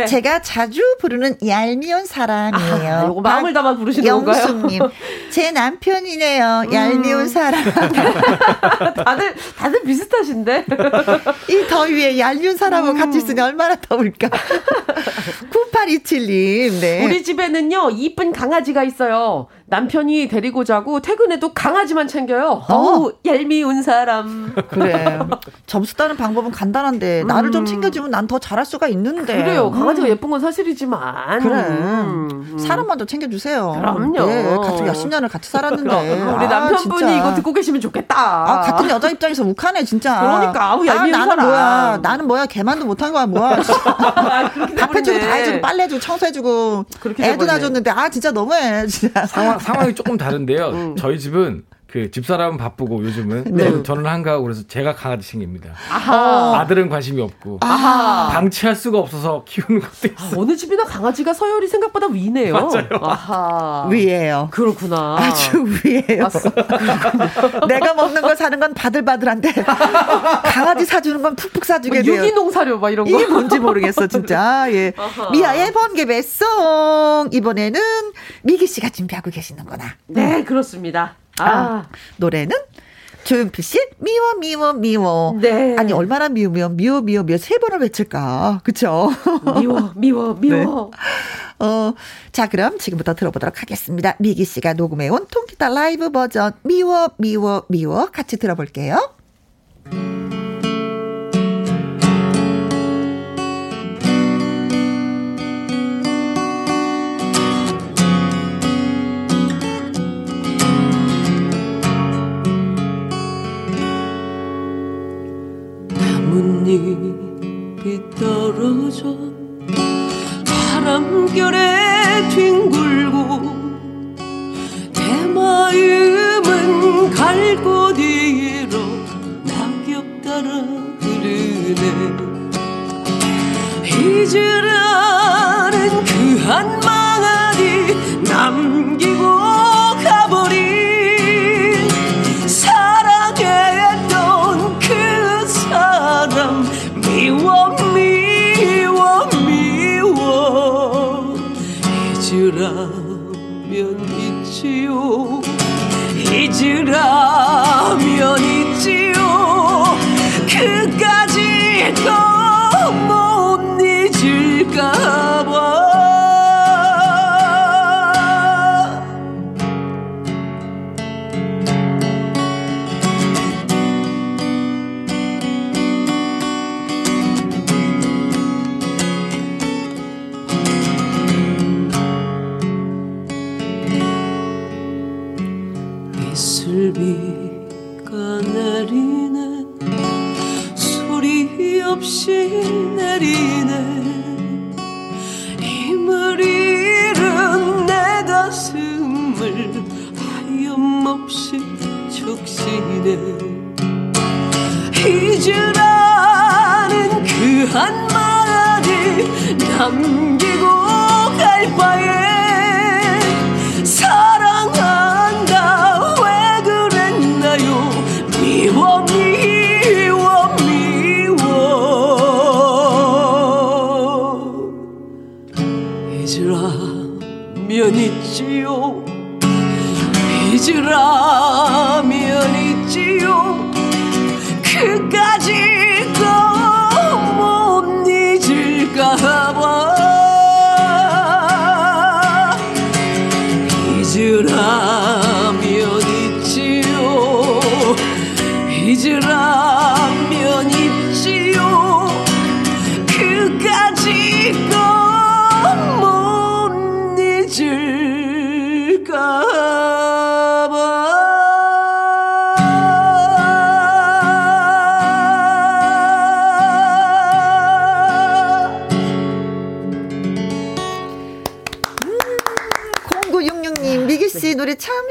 네.
제가 자주 부르는 얄미운 사람이에요.
아, 요거 마음을 담아 부르시는 건가요?
영수님, 제 남편이네요. 얄미운 사람.
다들 다들 비슷하신데.
이 더위에 얄미운 사람하고 같이 있으니 얼마나 더울까. 9827님, 네.
우리 집에는요 이쁜 강아지가 있어요. 남편이 데리고 자고 퇴근해도 강아지만 챙겨요. 어우 얄미운 사람.
그래. 점수 따는 방법은 간단한데, 나를 좀 챙겨주면 난 더 잘할 수가 있는데.
음. 그래요. 강아지가
음.
예쁜 건 사실이지만.
그래.
음, 음.
사람 먼저 챙겨주세요.
그럼요.
네, 같이 몇십 년을 같이 살았는데.
그럼 우리
아,
남편분이
진짜.
이거 듣고 계시면 좋겠다.
아, 같은 여자 입장에서 욱하네, 진짜.
그러니까, 아우, 얄미운
나는
사람.
뭐야. 나는 뭐야. 걔만도 못한 거야, 뭐야.
아, 그렇게
밥 해주고
돼버리네.
다 해주고 빨래 해주고 청소해주고
그렇게
애도. 놔줬는데 아 진짜 너무해 진짜
상황, 상황이 조금 다른데요. 저희 집은 그 집사람은 바쁘고 요즘은
네.
저는, 저는 한가하고 그래서 제가 강아지 챙깁니다.
아하.
아들은 관심이 없고
아하.
방치할 수가 없어서 키우는 것도
아,
있어요.
어느 집이나 강아지가 서열이 생각보다 위네요.
맞아요.
아하.
위에요.
그렇구나.
아주 위에요. 내가 먹는 거 사는 건 바들바들한데 강아지 사주는 건 푹푹 사주게
뭐
돼요.
유기농 사료 막 이런 거.
이게 뭔지 모르겠어 진짜. 예.
아하.
미아의 번개 배송 이번에는 미기 씨가 준비하고 계시는구나.
네, 그렇습니다. 아,
아, 노래는 조용필 씨 미워 미워 미워.
네.
아니 얼마나 미우면 미워 미워 미워 세 번을 외칠까. 그쵸?
미워, 미워, 미워.
어, 자, 그럼 지금부터 들어보도록 하겠습니다. 미기 씨가 녹음해 온 통기타 라이브 버전 미워, 미워, 미워 같이 들어볼게요.
나뭇잎이 떨어져 바람결에 뒹굴고 내 마음은 갈곳 위로 낙엽 따라 흐르네. 잊으라는 그 한 마디 남기고 잊으라면 잊지요 잊으라 잊으라는 그 한마디 남기고 갈 바에 사랑한다. 왜 그랬나요? 미워 미워 미워. 잊으라면 잊지요. 잊으라 그까지도 못 잊을까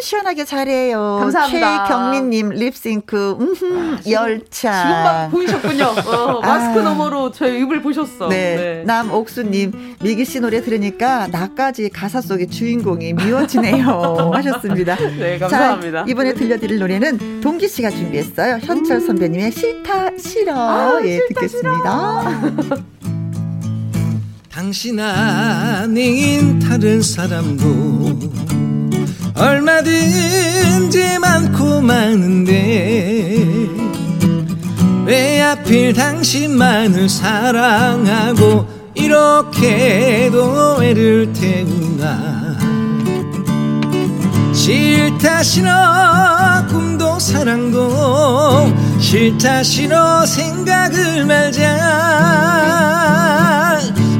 시원하게 잘해요.
감사합니다.
최경민님, 립싱크, 음흠, 열차.
지금 막 보이셨군요. 어, 마스크
아.
너머로 저희 입을 보셨어.
네. 남옥수님, 미기 씨 노래 들으니까 나까지 가사 속의 주인공이 미워지네요. 하셨습니다.
네, 감사합니다.
자, 이번에 들려드릴 노래는 동기 씨가 준비했어요. 현철 선배님의 싫다, 싫어. 예, 듣겠습니다.
당신 아닌 다른 사람도 얼마든지 많고 많은데 왜 하필 당신만을 사랑하고 이렇게도 애를 태우나? 싫다 싫어 꿈도 사랑도 싫다 싫어 생각을 말자.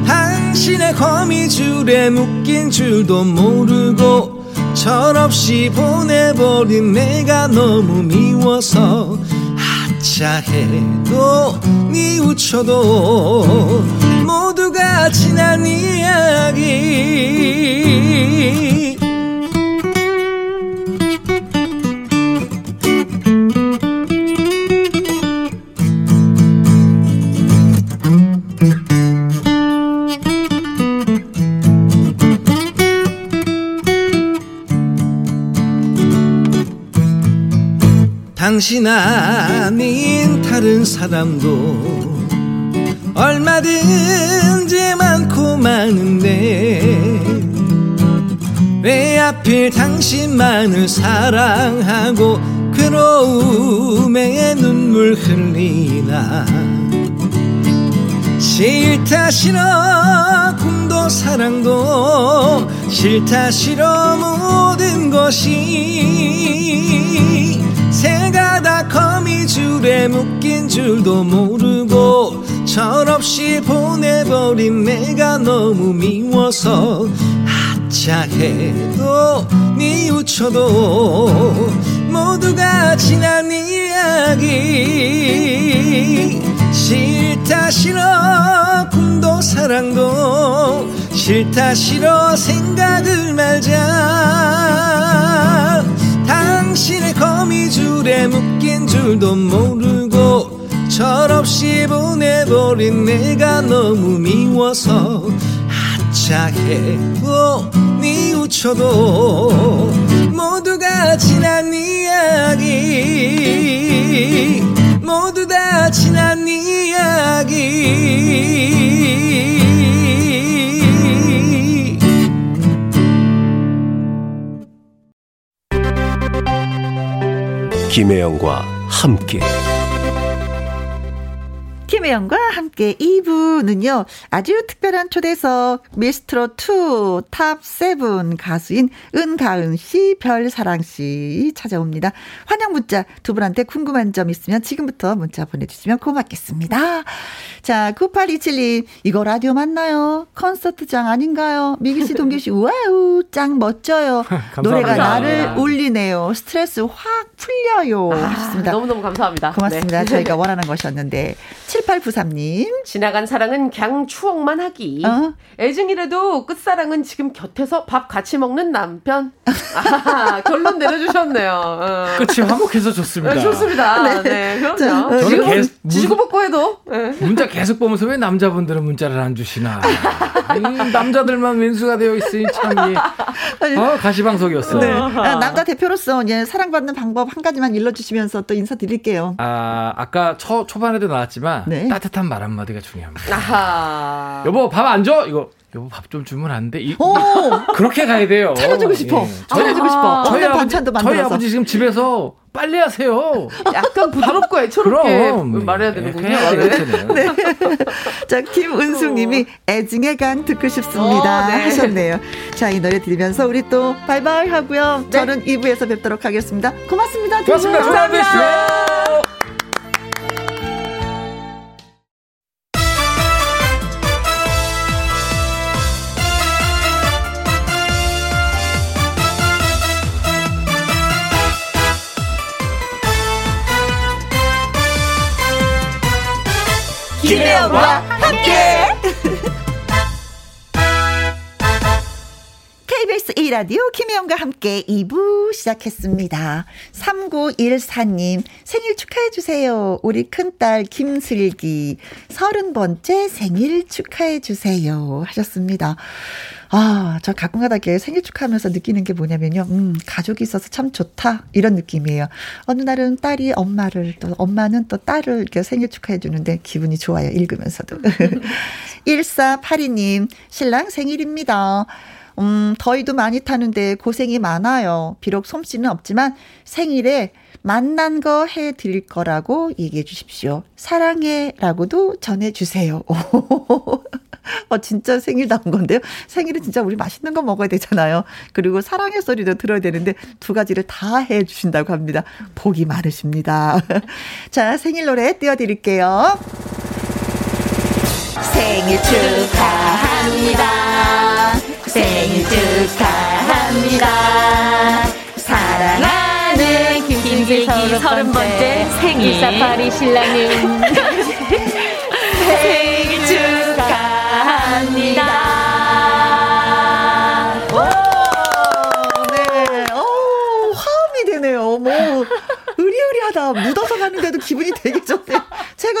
당신의 거미줄에 묶인 줄도 모르고 철없이 보내버린 내가 너무 미워서 아차 해도 뉘우쳐도 모두가 지난 이야기 당신 아닌 다른 사람도 얼마든지 많고 많은데 왜 하필 당신만을 사랑하고 괴로움에 눈물 흘리나. 싫다 싫어 꿈도 사랑도 싫다 싫어 모든 것이 새가 다 거미줄에 묶인 줄도 모르고 철없이 보내버린 내가 너무 미워서 하차해도 뉘우쳐도 모두가 지난 이야기 싫다 싫어 꿈도 사랑도 싫다 싫어 생각을 말자 당신의 거미 줄에 묶인 줄도 모르고 철없이 보내버린 내가 너무 미워서 하차해도 뉘우쳐도 모두가 지난 이야기 모두 다 지난 이야기
김혜영과 함께
김혜영과 함께 2부는요, 아주 특별한 초대석, 미스트롯2 top7 가수인 은가은 씨, 별사랑 씨 찾아옵니다. 환영 문자 두 분한테 궁금한 점 있으면 지금부터 문자 보내주시면 고맙겠습니다. 자, 9827님, 이거 라디오 맞나요? 콘서트장 아닌가요? 미기 씨, 동기 씨, 와우, 짱 멋져요. 노래가 나를 울리네요. 스트레스 확 풀려요. 하셨습니다.
아, 너무너무 감사합니다.
고맙습니다.
네.
저희가 원하는 것이었는데. 7893님.
지나간 사랑은 그냥 추억만 하기.
어?
애증이라도 끝사랑은 지금 곁에서 밥 같이 먹는 남편. 아, 결론 내려주셨네요. 어.
끝이 화목해서 좋습니다.
네, 좋습니다. 네, 그럼요.
자,
지금
저는 개-
지지고 볶고 해도. 네.
문자 계속 보면서 왜 남자분들은 문자를 안 주시나. 이 남자들만 왼수가 되어 있으니 참, 이, 어, 가시방석이었어요.
네. 아, 남자 대표로서 이제 사랑받는 방법 한 가지만 일러주시면서 또 인사드릴게요.
아, 아까 초, 초반에도 나왔지만
네.
따뜻한 말 한마디가 중요합니다.
아하.
여보 밥 안 줘? 이거 여보 밥 좀 주면 안 돼? 이,
오!
그렇게 가야 돼요.
차려주고 싶어.
예.
차려주고 싶어.
저희 아버지,
반찬도
저희
만들어서.
아버지 지금 집에서 빨리 하세요.
약간 부드럽고 애처롭게
그럼
말해야
예,
되는군요.
해야
네.
되겠잖아요.
자, 김은숙 님이 애증의 간 듣고 싶습니다.
어, 네.
하셨네요. 자, 이 노래 들으면서 우리 또 바이바이 하고요. 저는 2부에서 뵙도록 하겠습니다. 고맙습니다.
고맙습니다. 하루 되십시오.
김혜영과 함께. KBS 1라디오 김혜영과 함께 2부 시작했습니다. 3914님 생일 축하해주세요. 우리 큰딸 김슬기 30번째 생일 축하해주세요. 하셨습니다. 아, 저 가끔가다 이렇게 생일 축하하면서 느끼는 게 뭐냐면요. 음, 가족이 있어서 참 좋다. 이런 느낌이에요. 어느 날은 딸이 엄마를, 또 엄마는 또 딸을 이렇게 생일 축하해 주는데 기분이 좋아요. 읽으면서도. 1482님, 신랑 생일입니다. 음, 더위도 많이 타는데 고생이 많아요. 비록 솜씨는 없지만 생일에 만난 거 해 드릴 거라고 얘기해 주십시오. 사랑해 라고도 전해 주세요. 어, 진짜 생일다운 건데요. 생일은 진짜 우리 맛있는 거 먹어야 되잖아요. 그리고 사랑의 소리도 들어야 되는데 두 가지를 다 해 주신다고 합니다. 복이 많으십니다. 자, 생일 노래 띄워드릴게요. 생일 축하합니다. 생일 축하합니다. 사랑하는
김슬기 서른 번째 생일 사파리 신랑은
생일 축하합니다. 오, 네. 오, 화음이 되네요. 뭐, 의리의리하다. 이상하다. 묻어서 가는데도 기분이 되게 좋네요.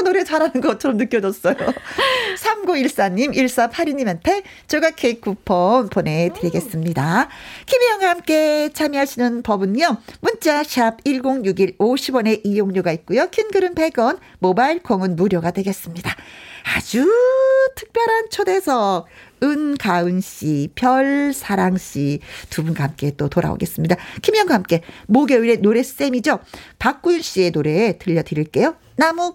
제가 노래 잘하는 것처럼 느껴졌어요. 3914님, 1482님한테 조각 케이크 쿠폰 보내드리겠습니다. 김혜영과 함께 참여하시는 법은요. 문자 샵 1061 50원의 이용료가 있고요. 킹글은 100원, 모바일 콩은 무료가 되겠습니다. 아주 특별한 초대석 은가은 씨, 별사랑 씨 두 분과 함께 또 돌아오겠습니다. 김현과 함께 목요일에 노래 쌤이죠. 박구일 씨의 노래 들려드릴게요. 나무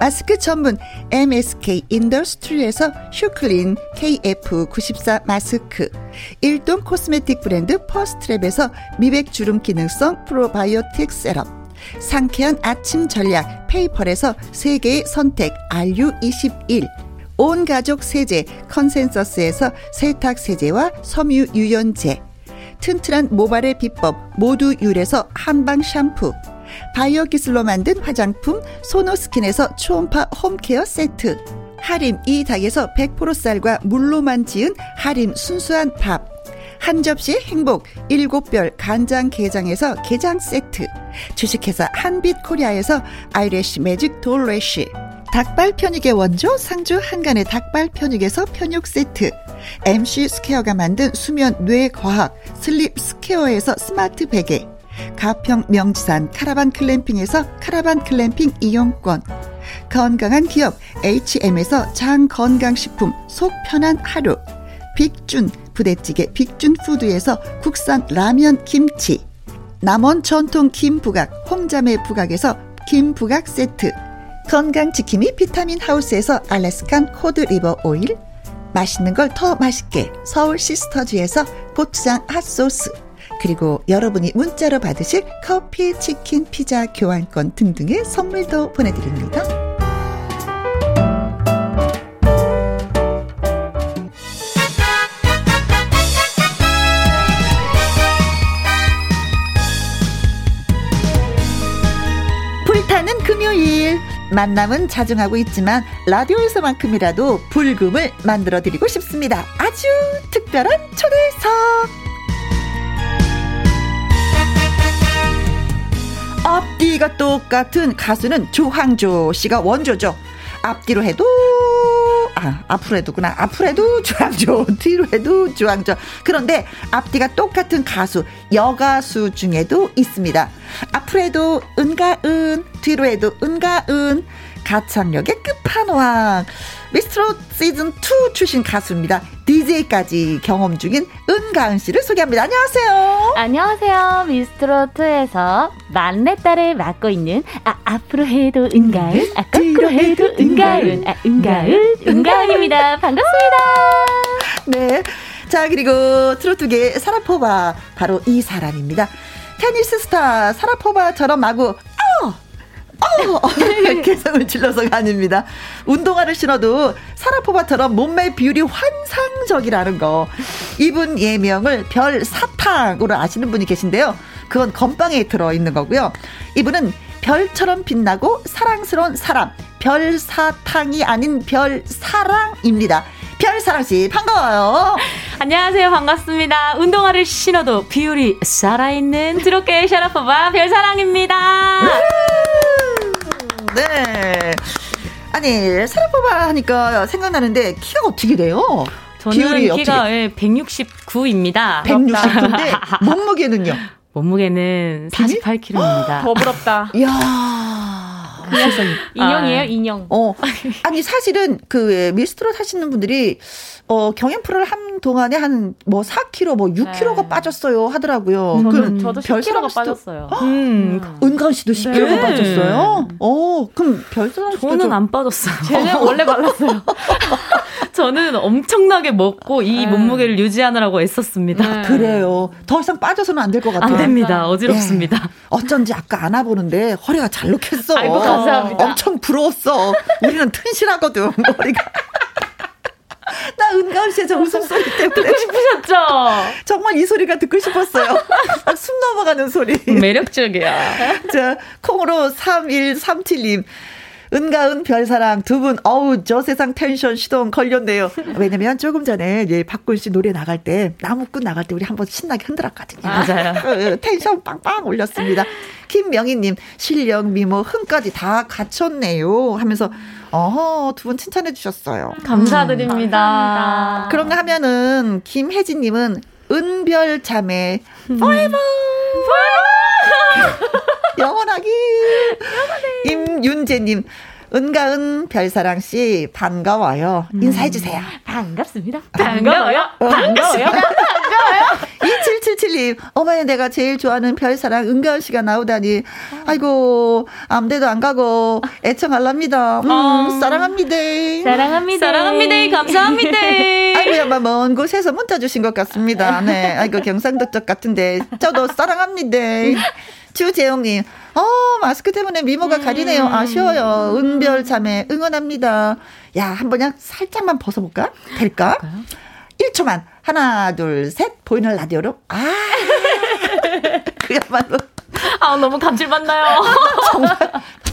마스크 전문 MSK 인더스트리에서 슈클린 KF94 마스크, 일동 코스메틱 브랜드 퍼스트랩에서 미백 주름 기능성 프로바이오틱 세럼, 상쾌한 아침 전략 페이펄에서 세계의 선택 RU21 온 가족 세제 컨센서스에서 세탁 세제와 섬유 유연제 튼튼한 모발의 비법 모두 유래서 한방 샴푸 바이오 기술로 만든 화장품 소노스킨에서 초음파 home care 세트. 하림 이 닭에서 100% 쌀과 물로만 지은 하림 순수한 밥. 한 접시의 행복 일곱 별 간장 게장에서 게장 세트. 주식회사 한빛 코리아에서 eyelash magic 돌래쉬. 닭발 편육의 원조 상주 한간의 닭발 편육에서 편육 세트. MC 스퀘어가 만든 수면 뇌 과학 슬립 스퀘어에서 스마트 베개 가평 명지산 카라반 글램핑에서 카라반 글램핑 이용권. 건강한 기업 HM에서 장 건강식품 속 편한 하루. 빅준 부대찌개 빅준푸드에서 국산 라면 김치. 남원 전통 김부각 홍자매 부각에서 김부각 세트. 건강지킴이 비타민 하우스에서 Alaskan cod liver oil. 맛있는 걸 더 맛있게 서울 시스터즈에서 고추장 핫소스 그리고 여러분이 문자로 받으실 커피, 치킨, 피자, 교환권 등등의 선물도 보내드립니다. 불타는 금요일 만남은 자중하고 있지만 라디오에서만큼이라도 불금을 만들어 드리고 싶습니다. 아주 특별한 초대석. 앞뒤가 똑같은 가수는 조항조 씨가 원조죠. 앞뒤로 해도 아, 앞으로 해도구나. 앞으로 해도 조항조, 뒤로 해도 조항조. 그런데 앞뒤가 똑같은 가수, 여가수 중에도 있습니다. 앞으로 해도 은가은, 뒤로 해도 은가은. 가창력의 끝판왕. 미스트롯 시즌 2 출신 가수입니다. DJ까지 경험 중인 은가은 씨를 소개합니다. 안녕하세요.
안녕하세요. 미스트롯2에서 막내딸을 맡고 있는 아, 앞으로 해도 은가은, 아, 거꾸로 해도 은가은, 아, 은가은, 은가은입니다. 반갑습니다.
네. 자, 그리고 트로트계 사라포바. 바로 이 사람입니다. 테니스 스타 사라포바처럼 마구, 어! 어! 개성을 질러서가 아닙니다. 운동화를 신어도 사라포바처럼 몸매 비율이 환상적이라는 거. 이분 예명을 별 사탕으로 아시는 분이 계신데요. 그건 건빵에 들어있는 거고요. 이분은 별처럼 빛나고 사랑스러운 사람. 별 사탕이 아닌 별 사랑입니다. 별사랑 씨 반가워요.
안녕하세요. 반갑습니다. 운동화를 신어도 비율이 살아있는 드롭계 샤라포바 별사랑입니다.
네. 아니 사라포바 하니까 생각나는데 키가 어떻게 돼요?
저는 키가 예, 169입니다.
169인데 몸무게는요?
몸무게는 48kg입니다.
더 부럽다.
이야.
인형이에요, 인형.
어. 아니, 사실은 그 미스트롯 하시는 분들이 어, 경연 프로를 한 동안에 한 뭐 4kg, 뭐 6kg가
네.
빠졌어요 하더라고요.
저는,
그
저도
별사랑
10kg가
씨도-
빠졌어요.
음, 은가은 씨도 10kg가
네.
빠졌어요. 어, 그럼 별사랑 씨도
저는
좀-
안 빠졌어요.
쟤는 원래 말랐어요.
저는 엄청나게 먹고 이
네.
몸무게를 유지하느라고 애썼습니다.
그래요. 더 이상 빠져서는 안 될 것 같아요.
안 됩니다. 어지럽습니다.
예. 어쩐지 아까 안아보는데 허리가 잘 녹혔어.
아이고, 감사합니다.
엄청 부러웠어. 우리는 튼실하거든, 머리가. 나 은가은 씨의 저 웃음소리 때문에.
듣고 싶으셨죠?
정말 이 소리가 듣고 싶었어요. 막숨 넘어가는 소리.
매력적이야.
자, 콩으로 3137님. 은가은 별사랑 두 분, 어우, 저 세상 텐션 시동 걸렸네요. 왜냐면 조금 전에, 예, 박군 씨 노래 나갈 때, 나무꾼 나갈 때 우리 한번 신나게 흔들었거든요.
맞아요.
어, 텐션 빵빵 올렸습니다. 김명희님, 실력, 미모, 흥까지 다 갖췄네요. 하면서, 어허, 두 분 칭찬해 주셨어요.
감사드립니다.
그런가 하면은, 김혜진 님은, 은별 자매, forever! 영원하기! 임윤재 님, 은가은 별사랑 씨, 반가워요. 인사해 주세요.
반갑습니다. 반가워요. 반가워요.
2777님, 어머니 내가 제일 좋아하는 별사랑 은가은 씨가 나오다니. 아이고, 아무데도 안 가고, 애청할랍니다. 음,
어.
사랑합니다.
사랑합니다. 사랑합니다. 감사합니다.
아이고야, 뭐, 먼 곳에서 문자 주신 것 같습니다. 네. 아이고, 경상도 쪽 같은데. 저도 사랑합니다. 주재용님, 어, 마스크 때문에 미모가 가리네요. 아쉬워요. 은별 자매 응원합니다. 야, 한 번 그냥 살짝만 벗어볼까? 될까? 1초만. 하나, 둘, 셋. 보이는 라디오로. 아. 그야말로.
아, 너무 감질받나요?
정말,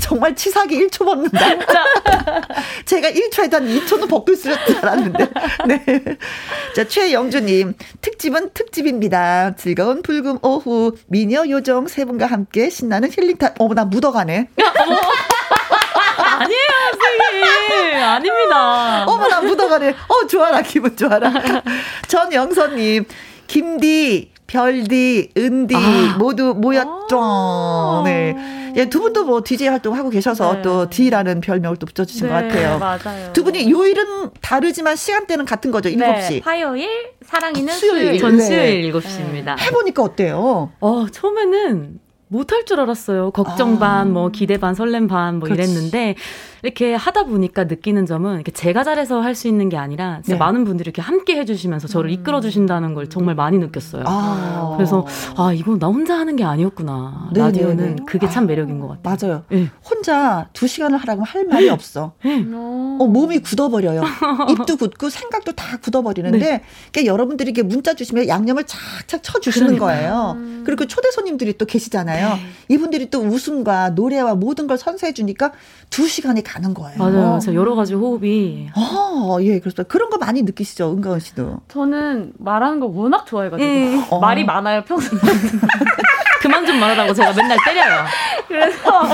정말 치사하게 1초 벗는다. 제가 1초에도 한 2초도 벗고 있을 줄 알았는데. 네. 자, 최영주님. 특집은 특집입니다. 즐거운 불금 오후. 미녀 요정 세 분과 함께 신나는 힐링타임. 어머, 나 묻어가네.
아니에요, 선생님. 아닙니다.
어머, 나 묻어가네. 어, 좋아라. 기분 좋아라. 전영선님. 김디, 별디, 은디 모두 모였죠. 네. 예, 두 분도 뭐 DJ 활동하고 계셔서 또 D라는 별명을 또 붙여주신 것 같아요.
맞아요.
두 분이 요일은 다르지만 시간대는 같은 거죠. 7시.
네, 화요일, 사랑이는
수요일.
수요일.
전
네.
수요일 7시입니다.
해보니까 어때요?
어, 처음에는 못할 줄 알았어요. 걱정
아.
반, 뭐 기대 반, 설렘 반, 뭐
그렇지.
이랬는데 이렇게 하다 보니까 느끼는 점은 이렇게 제가 잘해서 할 수 있는 게 아니라 진짜
네.
많은 분들이 이렇게 함께 해주시면서 저를 이끌어 주신다는 걸 정말 많이 느꼈어요.
아.
그래서 아 이건 나 혼자 하는 게 아니었구나.
네,
라디오는
네, 네.
그게 참 매력인 것 같아요.
맞아요.
예.
혼자 두 시간을 하라고 할 말이 없어. 어, 몸이 굳어버려요. 입도 굳고 생각도 다 굳어버리는데,
네.
그러니까 여러분들이 이렇게 문자 주시면 양념을 착착 쳐주시는 거예요. 그리고 초대 손님들이 또 계시잖아요.
네.
이분들이 또 웃음과 노래와 모든 걸 선사해 주니까 두 시간이 가는 거예요.
맞아요. 저 여러 가지 호흡이
어, 예, 그렇습니다. 그런 거 많이 느끼시죠, 은가은 씨도.
저는 말하는 거 워낙 좋아해가지고
음.
어.
말이 많아요 평소에.
그만 좀 말하라고 제가 맨날 때려요.
그래서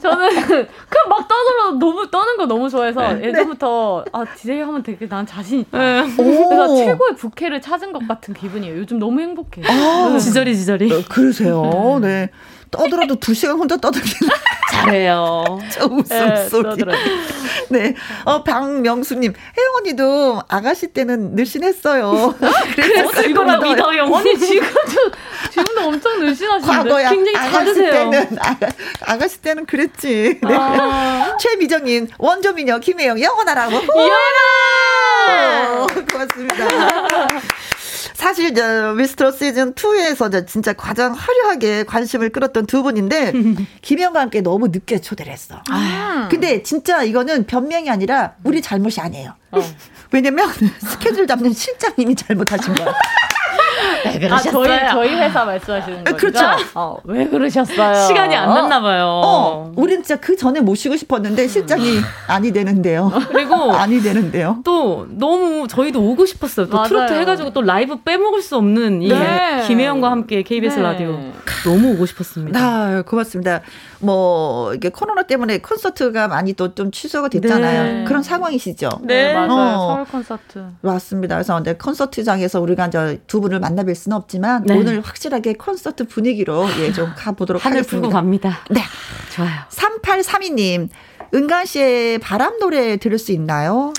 저는 그냥 막 떠들어 너무 떠는 거 너무 좋아해서
네.
예전부터 아 DJ 하면 되게 난 자신 있다.
네.
그래서 최고의 부캐를 찾은 것 같은 기분이에요. 요즘 너무 행복해.
아,
지저리 지저리.
어, 그러세요. 네. 떠들어도 두 시간 혼자 떠들기는
잘해요.
저 웃음소리.
떠들어요.
네. 어, 박명수님, 혜영 언니도 아가씨 때는 늘씬했어요. 그래서
이거나 믿어요.
아니 지금도 지금도 엄청 늘씬하신데.
굉장히
아가씨
작으세요.
때는, 아가, 아가 씨 때는 그랬지. 네.
아.
최미정님, 원조미녀 김혜영, 영원하라고.
이현아!
어, 고맙습니다. 사실 저 미스터 시즌 2에서 진짜 가장 화려하게 관심을 끌었던 두 분인데 김혜영과 함께 너무 늦게 초대를 했어. 근데 진짜 이거는 변명이 아니라 우리 잘못이 아니에요. 왜냐면 스케줄 잡는 실장님이 잘못하신 거야.
왜아 저희
그러셨어요?
저희 회사 말씀하시는 거죠?
그렇죠.
어, 왜 그러셨어요?
시간이 안 났나 봐요.
어, 우린 진짜 그 전에 모시고 싶었는데 실장이 아니 되는데요.
그리고
아니 되는데요.
또 너무 저희도 오고 싶었어요. 또
맞아요.
트로트 해가지고 또 라이브 빼먹을 수 없는 이
네.
김혜영과 함께 KBS
네.
라디오 너무 오고 싶었습니다.
아, 고맙습니다. 뭐 이게 코로나 때문에 콘서트가 많이 또 좀 취소가 됐잖아요.
네.
그런 상황이시죠.
네, 맞아요.
어.
서울 콘서트.
맞습니다. 그래서 이제 콘서트장에서 우리가 이제 두 분을 만 나뵐 수는 없지만
네.
오늘 확실하게 콘서트 분위기로 예 좀 가보도록
하늘
하겠습니다.
풀고 갑니다.
네.
좋아요.
3832님. 은간 씨의 바람 노래 들을 수 있나요?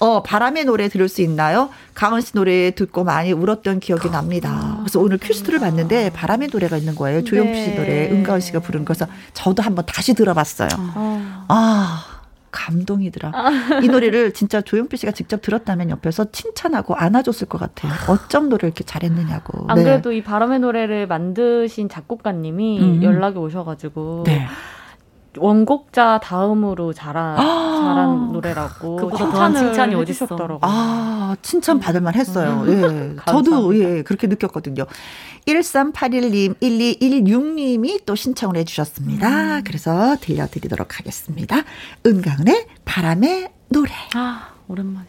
어, 바람의 노래 들을 수 있나요? 강은 씨 노래 듣고 많이 울었던 기억이 납니다. 그래서 오늘 퀴즈를 봤는데 바람의 노래가 있는 거예요. 조용필 씨
네.
노래, 은가은 씨가 부른 거서 저도 한번 다시 들어봤어요. 아, 감동이더라. 아. 이 노래를 진짜 조용필 씨가 직접 들었다면 옆에서 칭찬하고 안아줬을 것 같아요. 어쩜 노래 이렇게 잘했느냐고.
안 네. 그래도 이 바람의 노래를 만드신 작곡가님이 음. 연락이 오셔가지고 네. 원곡자 다음으로 잘한, 아~ 잘한 노래라고
그보다 더한 칭찬이 어디 있었더라고요. 아, 칭찬 받을만 했어요. 음. 예. 저도 예, 그렇게 느꼈거든요. 1381님, 1216님이 또 신청을 해주셨습니다. 음. 그래서 들려드리도록 하겠습니다. 은강은의 바람의 노래.
아, 오랜만에.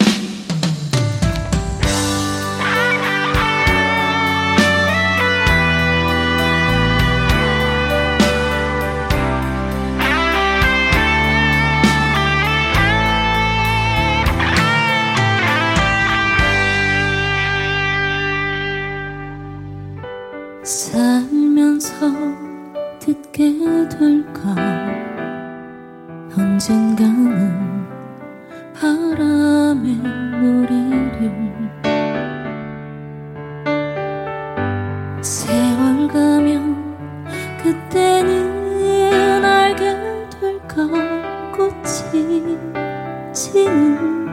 살면서 듣게 될까? 언젠가는 바람의 노래를 세월 가면 그때는 알게 될까? 꽃이 지는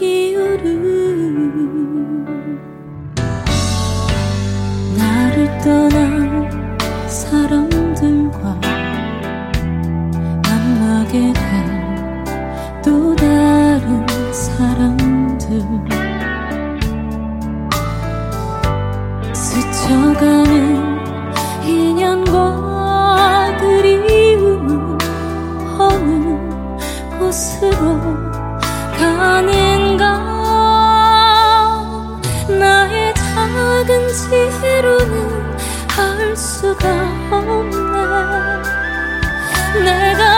이유를 사람들과 만나게 된 또 다른 사람들. 스쳐가는 인연과 그리움은 어느 곳으로 가는가? 나의 작은 지혜로는 할 수가 내가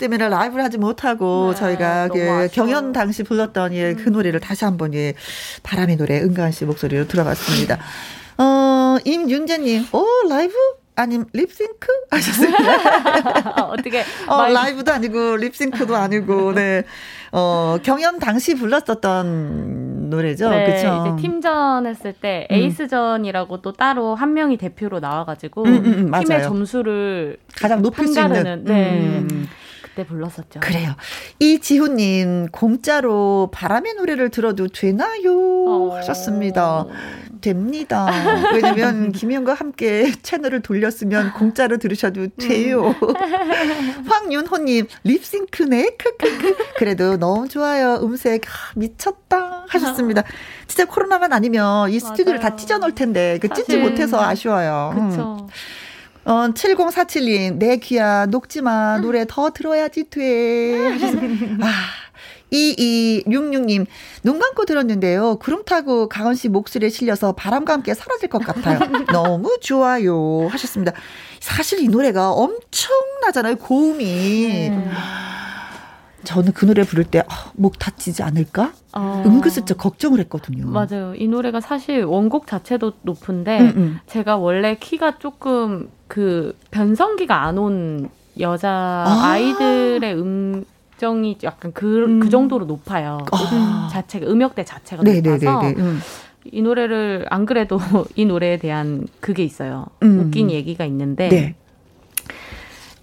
때문에 라이브를 하지 못하고 네, 저희가 그 경연 당시 불렀던 예, 그 음. 노래를 다시 한번 예, 바람의 노래 은가은 씨 목소리로 들어봤습니다. 어, 임윤재님, 오, 라이브? 아님 립싱크 하셨습니다.
어떻게
어, 라이브도 아니고 립싱크도 아니고 네. 어, 경연 당시 불렀었던 노래죠.
네,
그렇죠.
이제 팀전 했을 때 음. 에이스전이라고 또 따로 한 명이 대표로 나와 가지고 음, 음, 음, 팀의 점수를
가장 높일 수 있는
네. 음. 그때 불렀었죠.
그래요. 이지훈님 공짜로 바람의 노래를 들어도 되나요? 어... 하셨습니다. 됩니다. 왜냐면 김현과 함께 채널을 돌렸으면 공짜로 들으셔도 돼요. 음. 황윤호님 립싱크네. 크크크. 그래도 너무 좋아요. 음색 아, 미쳤다 하셨습니다. 진짜 코로나만 아니면 이 스튜디오를 맞아요. 다 찢어놓을 텐데 그 찢지 못해서 아쉬워요.
그렇죠.
음. 어, 7047님, 내 귀야, 녹지 마. 노래 더 들어야지 돼. 아, 2266님, 눈 감고 들었는데요. 구름 타고 강원 씨 목소리에 실려서 바람과 함께 사라질 것 같아요. 너무 좋아요. 하셨습니다. 사실 이 노래가 엄청나잖아요. 고음이. 음. 저는 그 노래 부를 때목 아, 다치지 않을까? 어. 은근슬쩍 걱정을 했거든요.
맞아요. 이 노래가 사실 원곡 자체도 높은데 음, 음. 제가 원래 키가 조금 그 변성기가 안 온 여자 아. 아이들의 음 정이 약간 그, 음. 그 정도로 높아요. 아. 자체가 음역대 자체가 높아서 음. 이 노래를 안 그래도 이 노래에 대한 그게 있어요. 음. 웃긴 얘기가 있는데 네.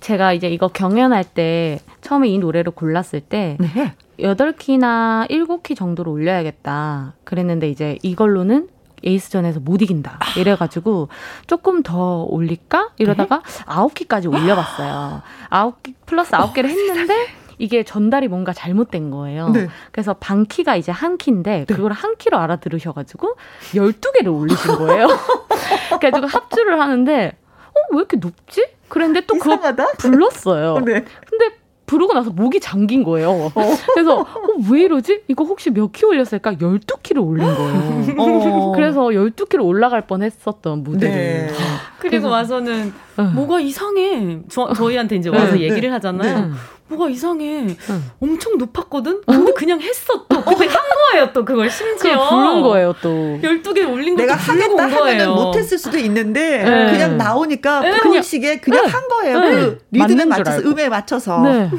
제가 이제 이거 경연할 때 처음에 이 노래를 골랐을 때 네. 8키나 7키 정도로 올려야겠다. 그랬는데 이제 이걸로는 에이스전에서 못 이긴다. 아. 이래가지고 조금 더 올릴까? 이러다가 네? 9키까지 올려봤어요. 9키 플러스 9개를 어, 했는데 이게 전달이 뭔가 잘못된 거예요. 네. 그래서 반 키가 이제 한 키인데 네. 그걸 한 키로 알아들으셔가지고 12개를 올리신 거예요. 그래가지고 합주를 하는데 어, 왜 이렇게 높지? 그랬는데 또 그거 불렀어요. 네. 근데 부르고 나서 목이 잠긴 거예요. 어. 그래서 어, 왜 이러지? 이거 혹시 몇 키 올렸을까? 12키를 올린 거예요. 어. 그래서 12키로 올라갈 뻔 했었던 무대를. 네.
그리고 와서는 어. 뭐가 이상해. 저, 저희한테 이제 와서 네. 얘기를 하잖아요. 네. 뭐가 이상해. 응. 엄청 높았거든? 근데 어? 그냥 했어 또. 근데 한 거예요 또 그걸 심지어.
부른 거예요 또.
12개 올린
거 내가 하겠다 하면은 못했을 수도 있는데 네. 그냥 나오니까 네. 그런 식의 그냥 네. 한 거예요. 네. 그 리듬에 맞춰서 음에 맞춰서. 네.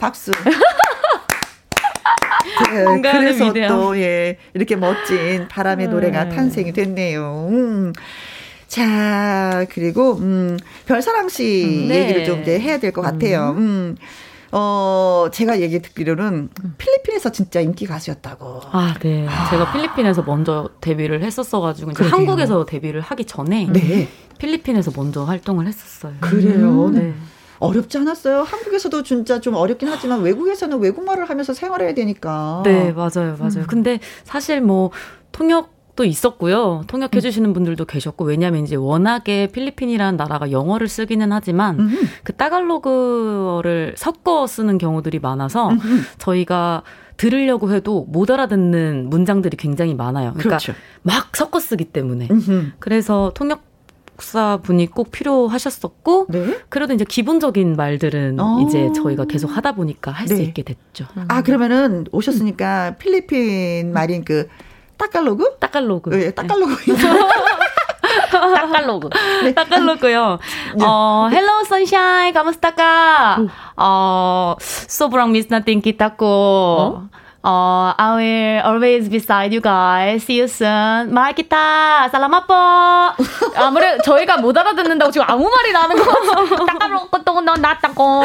박수. 네, 그래서 또, 예, 이렇게 멋진 바람의 네. 노래가 탄생이 됐네요. 음. 자, 그리고, 음, 별사랑 씨 음, 네. 얘기를 좀 이제 해야 될 것 같아요. 음. 음. 어, 제가 얘기 듣기로는 필리핀에서 진짜 인기 가수였다고.
아, 네. 아. 제가 필리핀에서 먼저 데뷔를 했었어가지고, 이제 한국에서 데뷔를 하기 전에. 네. 필리핀에서 먼저 활동을 했었어요.
그래요? 음. 네. 어렵지 않았어요? 한국에서도 진짜 좀 어렵긴 하지만 외국에서는 외국말을 하면서 생활해야 되니까.
네, 맞아요, 맞아요. 음. 근데 사실 뭐 통역 또 있었고요. 통역해 음. 주시는 분들도 계셨고 왜냐하면 이제 워낙에 필리핀이라는 나라가 영어를 쓰기는 하지만 음흠. 그 따갈로그어를 섞어 쓰는 경우들이 많아서 음흠. 저희가 들으려고 해도 못 알아듣는 문장들이 굉장히 많아요. 그러니까 그렇죠. 막 섞어 쓰기 때문에. 음흠. 그래서 통역 사 분이 꼭 필요하셨었고 네? 그래도 이제 기본적인 말들은 어. 이제 저희가 계속 하다 보니까 할수 네. 있게 됐죠.
아 그러면은 오셨으니까 필리핀 말인 그 따깔로그?
따깔로그.
네, 따깔로그.
따깔로그.
네. 따깔로그요. 네. 어, hello sunshine, ka? 어, sobrang miss natin kita ko. 어? Uh, I will always beside you guys. See you soon. 말 기타. 살라마 뽀.
아무래도 저희가 못 알아듣는다고 지금 아무 말이나 하는 거. 따까먹고 또넌 나따고.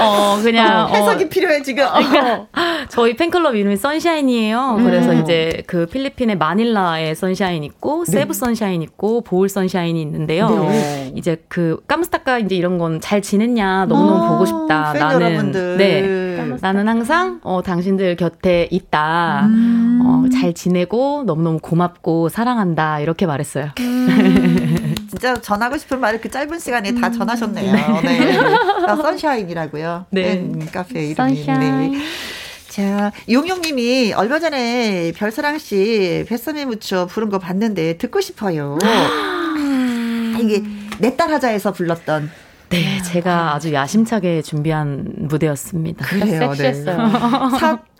어, 그냥.
어, 해석이 어, 필요해, 지금. 어.
저희 팬클럽 이름이 선샤인이에요. 음. 그래서 이제 그 필리핀의 마닐라에 선샤인 있고, 네. 세부 선샤인 있고, 보울 선샤인이 있는데요. 네. 이제 그 까무스타카 이제 이런 건 잘 지냈냐, 너무너무 어, 보고 싶다. 나는. 여러분들. 네. 나는 항상, 어, 당 당신들 곁에 있다. 음. 어, 잘 지내고 너무너무 고맙고 사랑한다. 이렇게 말했어요. 음.
진짜 전하고 싶은 말을 그 짧은 시간에 다 음. 전하셨네요. 네. 네. 아, 선샤인이라고요. 네. 카페 이름이. 네. 자, 용용님이 얼마 전에 별사랑 씨 뱃섬에 묻혀 부른 거 봤는데 듣고 싶어요. 아, 이게 내 딸 하자에서 불렀던
네, 제가 아주 야심차게 준비한 무대였습니다.
그래요, 섹시했어요. 네.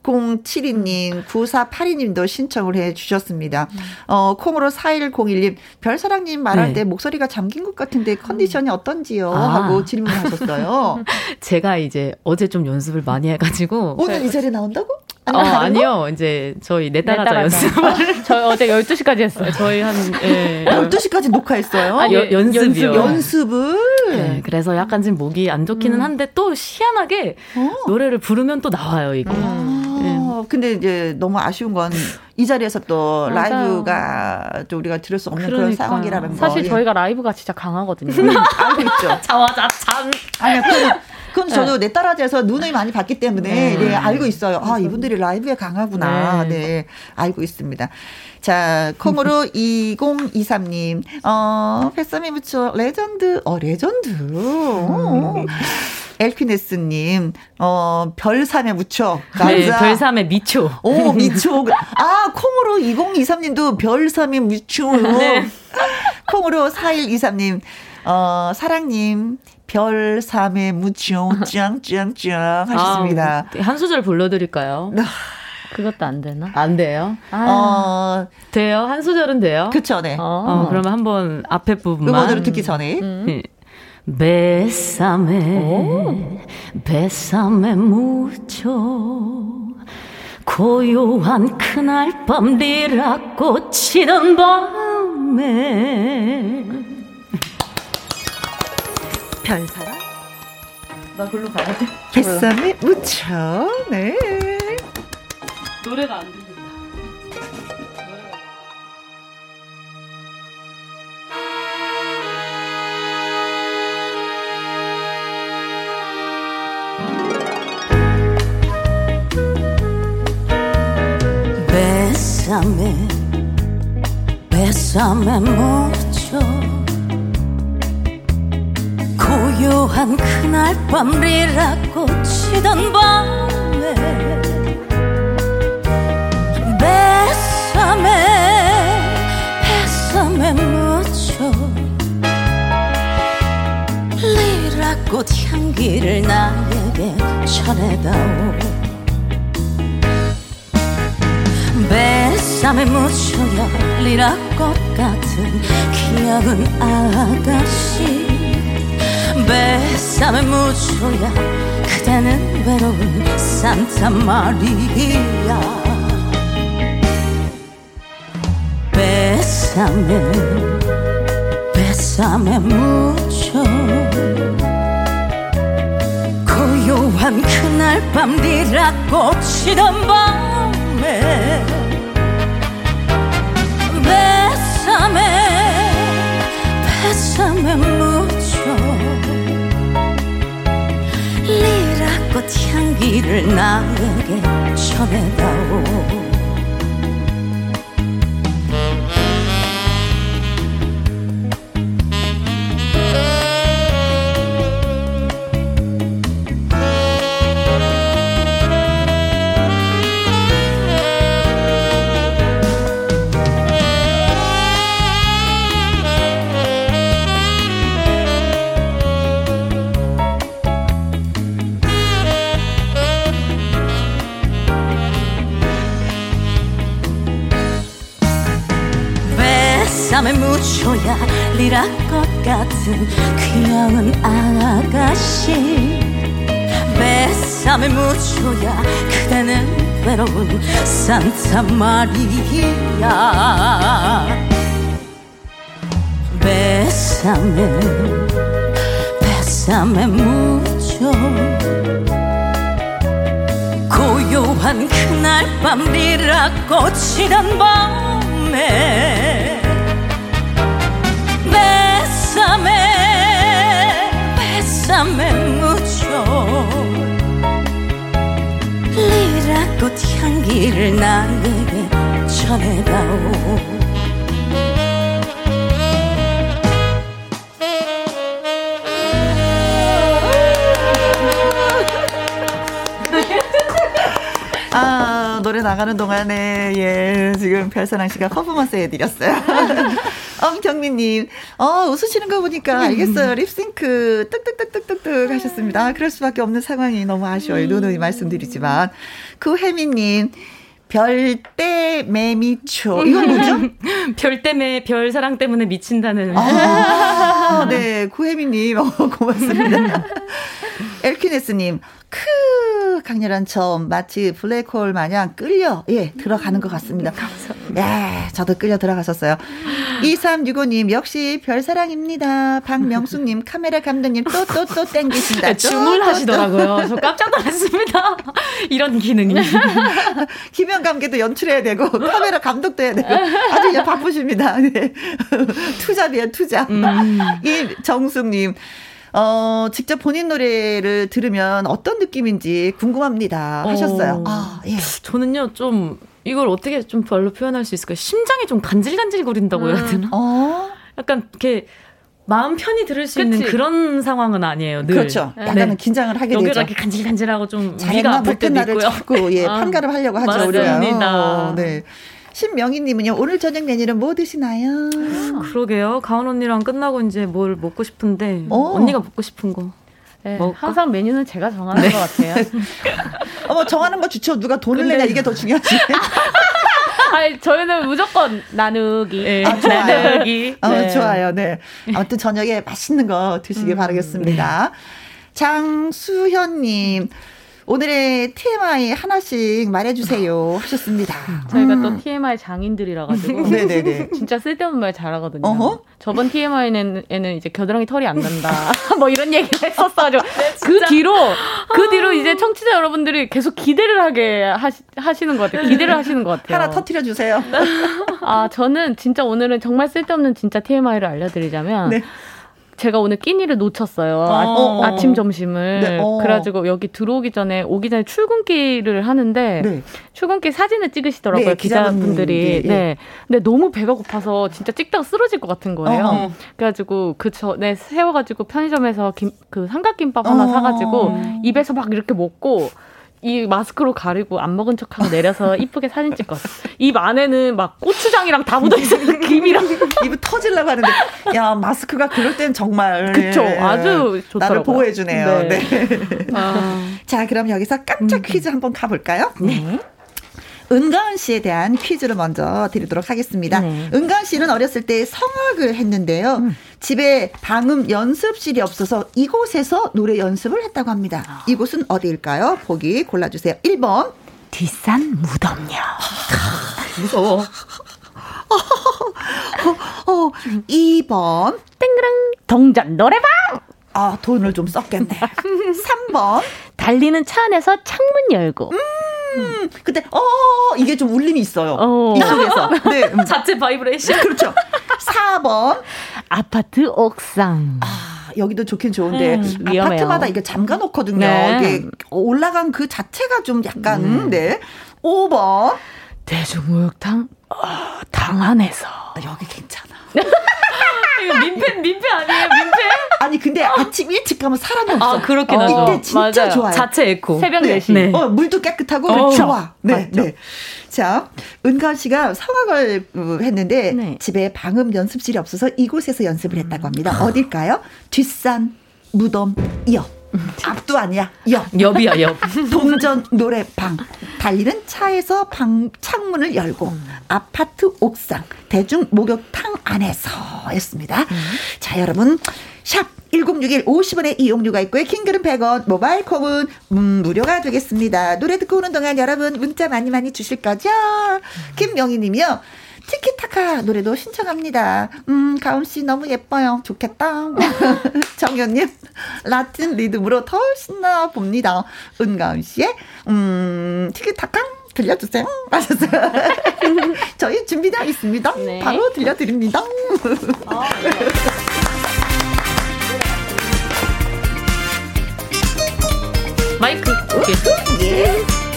4072님, 9482님도 신청을 해 주셨습니다. 어, 콩으로 4101님, 별사랑님 말할 네. 때 목소리가 잠긴 것 같은데 컨디션이 어떤지요? 아. 하고 질문하셨어요.
제가 이제 어제 좀 연습을 많이 해가지고.
오늘 이 자리에 나온다고?
어, 아니요. 이제 저희 내따라자 연습을.
저희 어제 12시까지 했어요.
저희 한, 예.
12시까지 녹화했어요?
아, 여, 연습이요.
연습 을?
네, 그래서 약간 지금 목이 안 좋기는 음. 한데 또 희한하게 어? 노래를 부르면 또 나와요, 이게. 아,
네. 근데 이제 너무 아쉬운 건 이 자리에서 또 맞아요. 라이브가 또 우리가 들을 수 없는 그러니까. 그런 상황이라는 거.
사실 저희가 라이브가 진짜 강하거든요.
알고 있죠.
자화자찬.
아니요, 그 건 저도 네. 내 딸아지에서 눈을 많이 봤기 때문에 네. 네, 알고 있어요. 아, 이분들이 라이브에 강하구나. 네, 네 알고 있습니다. 자, 콩으로 2023님, 어, 패서미 무초 레전드, 어, 레전드. 음. 엘피네스님, 어, 별삼에 묻혀.
네, 별삼에 미초.
오, 미초. 아, 콩으로 2023님도 별삼에 묻혀. 네. 콩으로 4123님, 어, 사랑님, 별 3에 무죠 짱짱짱 하셨습니다.
아, 한 소절 불러드릴까요?
네. 그것도 안 되나?
안 돼요? 아, 어, 돼요? 한 소절은 돼요?
그쵸, 네.
어, 어 그러면 한번 앞에 부분만.
음원으로 듣기 전에. 음. 네.
뱃삼에 묻혀, 고요한 그날 밤 리라꽃 치던 밤에,
별사랑?
나 글로 가야 돼.
뱃삼에 묻혀. 네.
노래가 안 들린다. 뱃삼에 뱃삼에 묻혀 고요한 그날 밤 리라꽃 치던 밤에 뱃삼에 뱃삼에 묻혀 리라꽃 향기를 나에게 전해다오. 뱃삼에 묻혀야 리라꽃 같은 귀여운 아가씨 뱃삼에 묻혀야 그대는 외로운 산타 마리아. 뱃삼에 뱃삼에 묻혀. 고요한 그날 밤 니라 꽃이던 밤에 뱃삼에 뱃삼에 묻혀 꽃 향기를 나에게 전해다오 땀에 묻혀야 리라꽃 같은 귀여운 아가씨. 뱃삼에 묻혀야 그대는 외로운 산타 마리아. 뱃삼에 뱃삼에 묻혀 고요한 그날 밤 리라꽃이던 밤에 뱃삼에 뱃삼에 묻혀. 리라꽃 향기를 나에게 전해다오
노래 나가는 동안에, 예, 지금 별사랑 씨가 퍼포먼스 해드렸어요. 엄경민님, 어, 웃으시는 거 보니까 알겠어요. 립싱크, 뚝뚝뚝뚝뚝뚝 하셨습니다. 그럴 수밖에 없는 상황이 너무 아쉬워요. 누누이 말씀드리지만. 그 혜미님, 별때 매미초. 이건 뭐죠?
별 때문에, 별 사랑 때문에 미친다는.
아, 네. 구혜미님, 어, 고맙습니다. 엘퀴네스님, 크 강렬한 점 마치 블랙홀 마냥 끌려 예 들어가는 것 같습니다. 감사합니다. 예, 저도 끌려 들어갔었어요. 2365님 역시 별사랑입니다. 박명수님 카메라 감독님 또 또또 땡기신다.
주문하시더라고요. 저 깜짝 놀랐습니다. 이런 기능이.
김영 감독도 연출해야 되고 카메라 감독도 해야 되고 아주 이제 바쁘십니다. 네. 투잡이에요 투잡. 음. 이 정숙님. 어, 직접 본인 노래를 들으면 어떤 느낌인지 궁금합니다. 하셨어요. 어, 아,
예. 저는요, 좀, 이걸 어떻게 좀 별로 표현할 수 있을까요? 심장이 좀 간질간질 거린다고 해야 음. 되나? 어? 약간 이렇게 마음 편히 들을 수 그치? 있는 그런 상황은 아니에요. 늘.
그렇죠. 네. 약간은 네. 긴장을 하게 되죠.
여기가 이렇게 간질간질하고 좀 위가 아플 때도 있고요.
자꾸 예, 아, 판가름 하려고 하죠. 맞습니다. 네. 신명희님은요, 오늘 저녁 메뉴는 뭐 드시나요?
그러게요. 가은 언니랑 끝나고 이제 뭘 먹고 싶은데, 오. 어. 언니가 먹고 싶은 거.
네, 항상 메뉴는 제가 정하는 네. 것 같아요.
어머, 정하는 거 좋죠. 누가 돈을 근데... 내냐, 이게 더 중요하지.
아니, 저희는 무조건 나누기. 네.
아, 좋아요. 나누기. 어, 네. 좋아요. 네. 아무튼 저녁에 맛있는 거 드시길 음, 바라겠습니다. 네. 장수현님. 오늘의 TMI 하나씩 말해주세요 하셨습니다.
저희가 음. 또 TMI 장인들이라 가지고 네네네. 진짜 쓸데없는 말 잘하거든요. 어허? 저번 TMI는 에는 이제 겨드랑이 털이 안 난다. 뭐 이런 얘기를 했었어요. 네, 그 뒤로 그 뒤로 이제 청취자 여러분들이 계속 기대를 하게 하시, 하시는 것 같아요. 기대를 하시는 것 같아요.
하나 터트려 주세요.
아 저는 진짜 오늘은 정말 쓸데없는 진짜 TMI를 알려드리자면. 네. 제가 오늘 끼니를 놓쳤어요. 어. 아, 침 점심을. 네. 어. 그래가지고 여기 들어오기 전에 오기 전에 출근길을 하는데 네. 출근길 사진을 찍으시더라고요 네, 기자분들이. 네, 네. 근데 너무 배가 고파서 진짜 찍다가 쓰러질 것 같은 거예요. 어. 그래가지고 그 전에 세워가지고 편의점에서 김, 그 삼각김밥 하나 어. 사가지고 입에서 막 이렇게 먹고. 이 마스크로 가리고 안 먹은 척하고 내려서 이쁘게 사진 찍었어. 입 안에는 막 고추장이랑 다 묻어 있어 김이랑
입이 터질라고 하는데 야 마스크가 그럴 땐 정말
그쵸 예, 아주 좋더라고요.
나를 보호해 주네요. 네. 네. 아. 자 그럼 여기서 깜짝 음. 퀴즈 한번 가볼까요? 네. 은가은 씨에 대한 퀴즈를 먼저 드리도록 하겠습니다. 네. 은가은 씨는 어렸을 때 성악을 했는데요. 음. 집에 방음 연습실이 없어서 이곳에서 노래 연습을 했다고 합니다. 아. 이곳은 어디일까요? 보기 골라주세요. 1번.
뒷산 무덤녀.
무서워. 어, 어, 2번.
땡그랑 동전 노래방.
아, 돈을 좀 썼겠네. 3번.
달리는 차 안에서 창문 열고. 음.
음, 근데 어 이게 좀 울림이 있어요. 어. 이 속에서.
네. 음. 자체 바이브레이션.
그렇죠. 4번
아파트 옥상.
아, 여기도 좋긴 좋은데 음, 아파트마다 이게 잠가 놓거든요. 네. 이게 올라간 그 자체가 좀 약간 음. 네. 5번
대중목욕탕 어, 당 안에서
여기 괜찮아.
이거 민폐 민폐 아니에요? 민폐?
아니 근데 아침 일찍 가면 사람이 없어.
아 그렇긴 어, 하죠.
이때 진짜 맞아요. 좋아요.
자체 에코.
새벽 4시. 네.
어, 물도 깨끗하고 어, 좋아. 네, 맞죠. 네. 자, 은가 씨가 성악을 했는데 네. 집에 방음 연습실이 없어서 이곳에서 연습을 했다고 합니다. 음. 어딜까요? 뒷산 무덤 옆. 앞도 아니야. 옆.
옆이야, 옆.
동전 노래방. 달리는 차에서 방, 창문을 열고, 음. 아파트 옥상, 대중 목욕탕 안에서 였습니다. 음. 자, 여러분. 샵 1061 50원의 이용료가 있고요. 킹글은 100원, 모바일 콩은 음, 무료가 되겠습니다. 노래 듣고 오는 동안 여러분 문자 많이 많이 주실 거죠? 음. 김명희 님이요. 티키타카 노래도 신청합니다. 음, 가은씨 너무 예뻐요. 좋겠다. 정현님, 라틴 리듬으로 더 신나 봅니다. 은가은씨의, 음, 티키타카 들려주세요. 하셨어요. 저희 준비되어 있습니다. 네. 바로 들려드립니다. 아, 네.
마이크. 오케이. 예.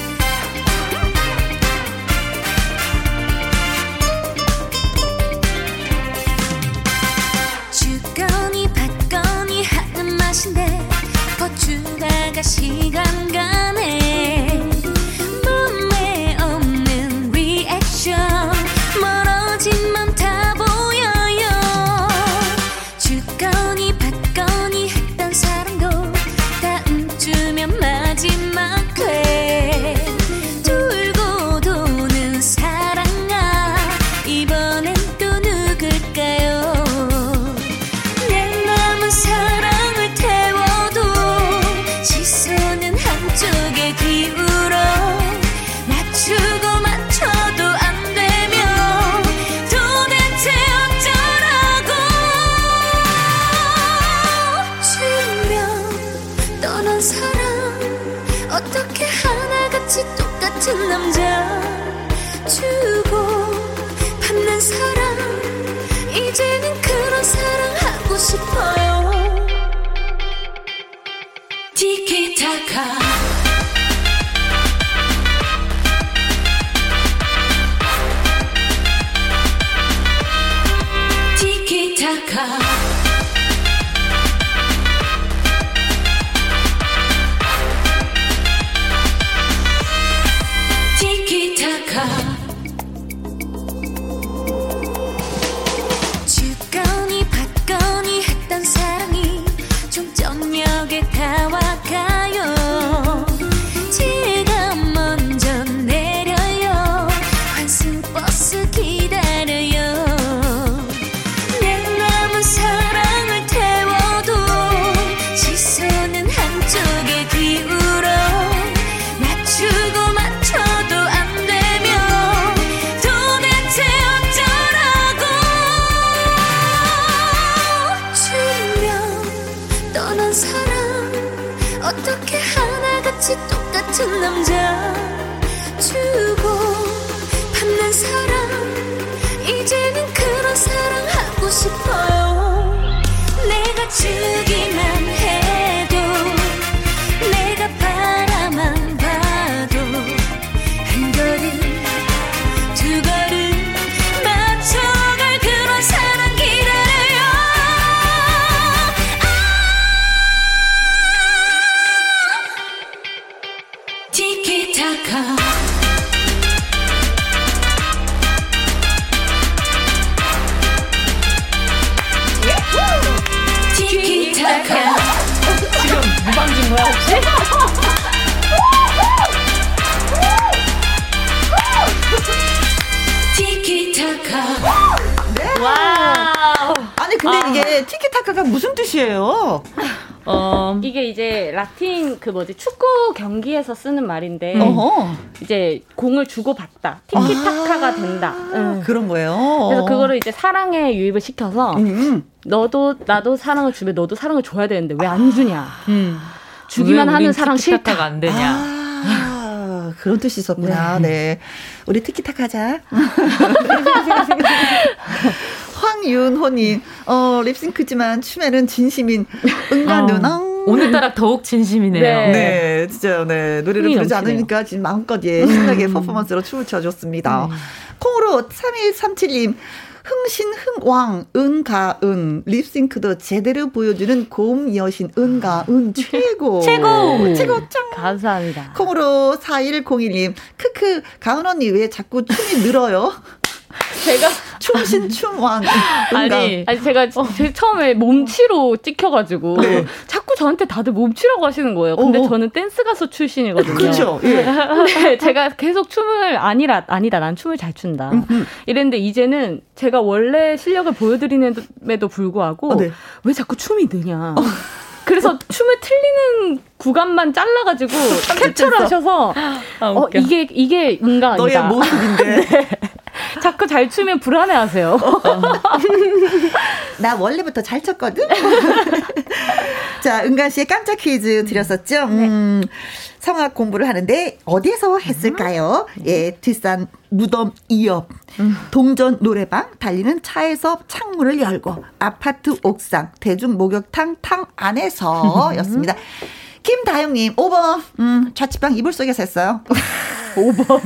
시간 주고
받다 티키타카가 아~ 된다
응. 그런 거예요.
그래서 그거를 이제 사랑에 유입을 시켜서 음. 너도 나도 사랑을 주면 너도 사랑을 줘야 되는데 왜 안 주냐. 음. 주기만 하는 사랑 싫다가
안 되냐. 아,
그런 뜻이 있었구나. 네. 네. 우리 티키타카 하자. 황윤호님, 어, 립싱크지만 춤에는 진심인 은가 어. 누나.
오늘따라 더욱 진심이네요.
네, 네 진짜 네 노래를 부르지 않으니까 지금 마음껏 예 신나게 음. 퍼포먼스로 춤을 춰줬습니다. 음. 콩으로 3137님 흥신 흥왕 은가은 립싱크도 제대로 보여주는 고음 여신 은가은 최고
최고
최고 짱
감사합니다.
콩으로 4101님 크크 가은 언니 왜 자꾸 춤이 늘어요? 제가 춤신춤 왕.
아니, 아니 제가 어. 제 처음에 몸치로 찍혀가지고 네. 자꾸 저한테 다들 몸치라고 하시는 거예요. 근데 어어. 저는 댄스 가수 출신이거든요.
그렇죠. 예.
네, 제가 계속 춤을 아니라 아니다. 난 춤을 잘 춘다. 음흠. 이랬는데 이제는 제가 원래 실력을 보여드리는데도 불구하고 어, 네. 왜 자꾸 춤이 느냐. 어. 그래서 춤을 틀리는 구간만 잘라가지고 캡처를 하셔서 아, 어, 이게 이게 뭔가
너의 모습인데 네.
자꾸 잘 추면 불안해하세요.
나 원래부터 잘 쳤거든. 자, 은간 씨의 깜짝 퀴즈 드렸었죠. 네. 음, 성악 공부를 하는데 어디에서 했을까요? 음. 예, 뒷산 무덤 이업, 음. 동전 노래방, 달리는 차에서 창문을 열고, 아파트 옥상, 대중 목욕탕 탕 안에서였습니다. 김다영님, 5번, 음, 자취방 이불 속에서 했어요.
5번.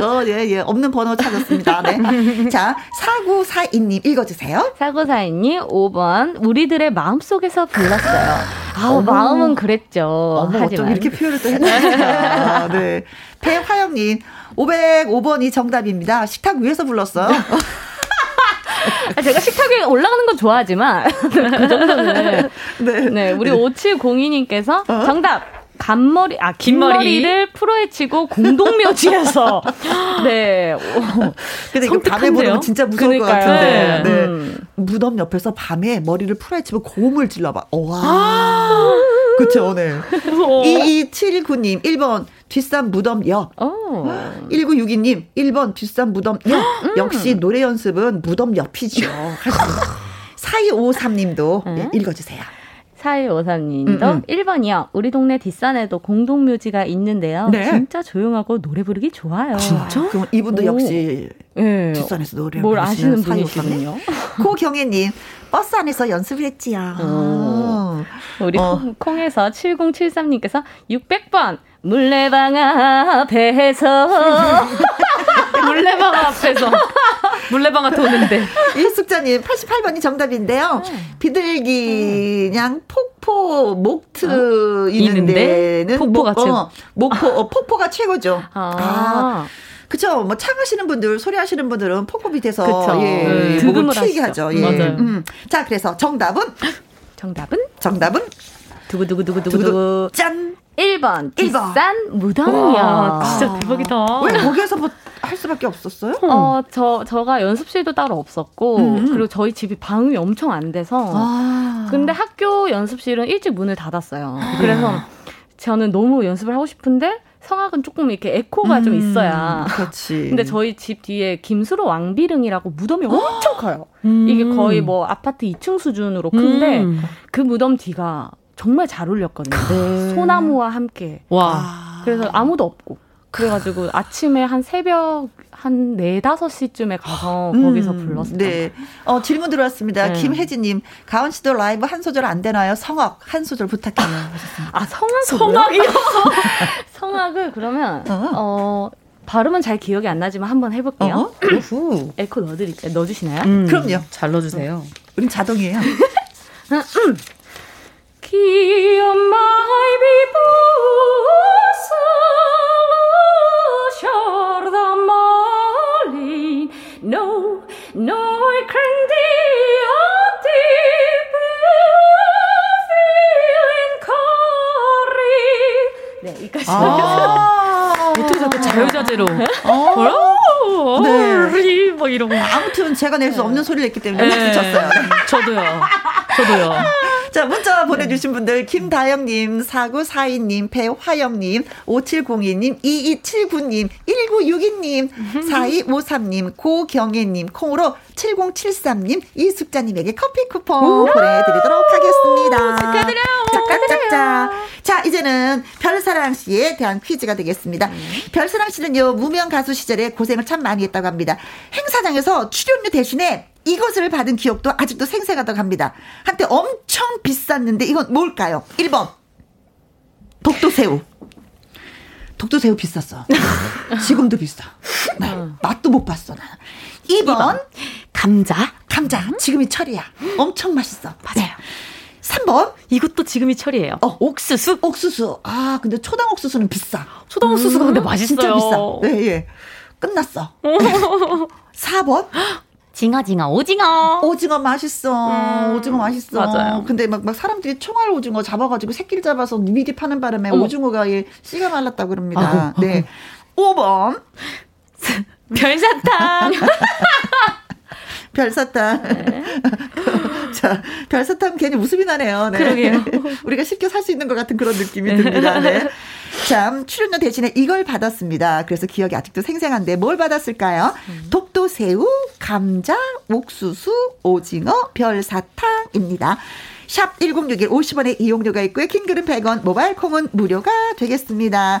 어, 예, 예. 없는 번호 찾았습니다. 네. 자, 4942님 읽어주세요.
4942님, 5번. 우리들의 마음 속에서 불렀어요. 아, 마음은 그랬죠.
어머, 하지만. 이렇게 표현을 또 해주시니까. 네. 배화영님, 505번이 정답입니다. 식탁 위에서 불렀어요.
아, 제가 식탁 위에 올라가는 건 좋아하지만 그 정도는 네, 네 우리 네. 5702님께서 어? 정답 간머리 아 긴머리를 풀어헤치고 공동묘지에서 네.
근데 이거 밤에 보면 진짜 무서울 그러니까요. 것 같은데. 네. 네. 음. 무덤 옆에서 밤에 머리를 풀어헤치고 고음을 질러봐. 와. 아~ 그쵸, 네. 2279님, 1번, 뒷산 무덤 역. 오. 1962님, 1번, 뒷산 무덤 역. 음. 역시 노래 연습은 무덤 옆이죠. 4253님도 음. 읽어주세요.
4153님도 음, 음. 1번이요. 우리 동네 뒷산에도 공동묘지가 있는데요. 네. 진짜 조용하고 노래 부르기 좋아요.
진짜? 그럼 이분도 오. 역시 네. 뒷산에서 노래 뭘 아시는 분이시군요. 고경혜님 버스 안에서 연습을 했지요. 어.
우리 어. 콩, 에서 7073님께서 600번 물레방 앞에서
물레방 앞에서 물레방아 도는데
이숙자님 88번이 정답인데요. 네. 비둘기 그냥 폭포 목트 어? 있는 데 는
폭포가 목, 최고.
어, 목포 어, 폭포가 최고죠. 아. 아. 그쵸. 뭐 창하시는 분들, 소리하시는 분들은 폭포 밑에서 그쵸. 예, 네. 목을 튀게 하죠. 예. 맞아요. 음. 자, 그래서 정답은
정답은
정답은
두구두구두구두구
짠
1번, 1번. 비싼 무덤이요.
진짜 대박이다.
왜 거기에서 뭐 할 수밖에 없었어요?
어, 저, 저가 연습실도 따로 없었고, 음. 그리고 저희 집이 방음이 엄청 안 돼서, 아. 근데 학교 연습실은 일찍 문을 닫았어요. 그래서 저는 너무 연습을 하고 싶은데, 성악은 조금 이렇게 에코가 음, 좀 있어야.
그렇지.
근데 저희 집 뒤에 김수로 왕비릉이라고 무덤이 엄청 커요. 음. 이게 거의 뭐 아파트 2층 수준으로 큰데 음. 그 무덤 뒤가 정말 잘 어울렸거든요. 네. 소나무와 함께. 와. 그래서 아무도 없고. 그래가지고 아침에 한 새벽 한 4, 5시쯤에 가서 음, 거기서 불렀어요. 네.
어, 질문 들어왔습니다. 네. 김혜진님, 가은 씨도 라이브 한 소절 안 되나요? 성악 한 소절 부탁해요.
아, 성악
성악이요?
성악을 그러면, 어, 어 발음은 잘 기억이 안 나지만 한번 해볼게요. 어? 에코 넣어드릴게요. 넣어주시나요?
음, 그럼요.
잘 넣어주세요.
우린 자동이에요.
He
제가 낼수 없는 소리를 냈기 때문에 네. 쳤어요.
저도요. 저도요.
자, 문자 보내주신 분들, 김다영님, 4942님, 배화영님, 5702님, 2279님, 1962님, 4253님, 고경혜님, 콩으로 7073님, 이숙자님에게 커피 쿠폰 보내드리도록 하겠습니다.
축하드려요.
짝짝짝짝. 자, 이제는 별사랑 씨에 대한 퀴즈가 되겠습니다. 음. 별사랑 씨는요, 무명 가수 시절에 고생을 참 많이 했다고 합니다. 행사장에서 출연료 대신에 이것을 받은 기억도 아직도 생생하다고 합니다. 한때 엄청 비쌌는데 이건 뭘까요? 1번. 독도새우. 독도새우 비쌌어. 지금도 비싸. 네. 맛도 못 봤어, 나는. 2번. 2번.
감자.
감자. 지금이 철이야. 엄청 맛있어.
맞아요. 네.
3번.
이것도 지금이 철이에요.
어, 옥수수. 옥수수. 아, 근데 초당 옥수수는 비싸.
초당 옥수수가 음, 근데 맛있어요.
진짜 비싸. 네, 예. 끝났어. 4번.
징어 징어 오징어.
오징어 맛있어. 음, 오징어 맛있어.
맞아요.
근데 막, 막 사람들이 총알 오징어 잡아가지고 새끼를 잡아서 미리 파는 바람에 어머. 오징어가 예, 씨가 말랐다고 그럽니다. 아고, 네. 아고. 5번.
별사탕.
별사탕. 네. 자, 별사탕 괜히 웃음이 나네요. 네.
그러게요.
우리가 쉽게 살 수 있는 것 같은 그런 느낌이 듭니다. 네. 참, 출연료 대신에 이걸 받았습니다. 그래서 기억이 아직도 생생한데 뭘 받았을까요? 음. 독도 새우, 감자, 옥수수, 오징어, 별사탕입니다. 샵 1061 50원의 이용료가 있고요. 킹글은 100원, 모바일 콩은 무료가 되겠습니다.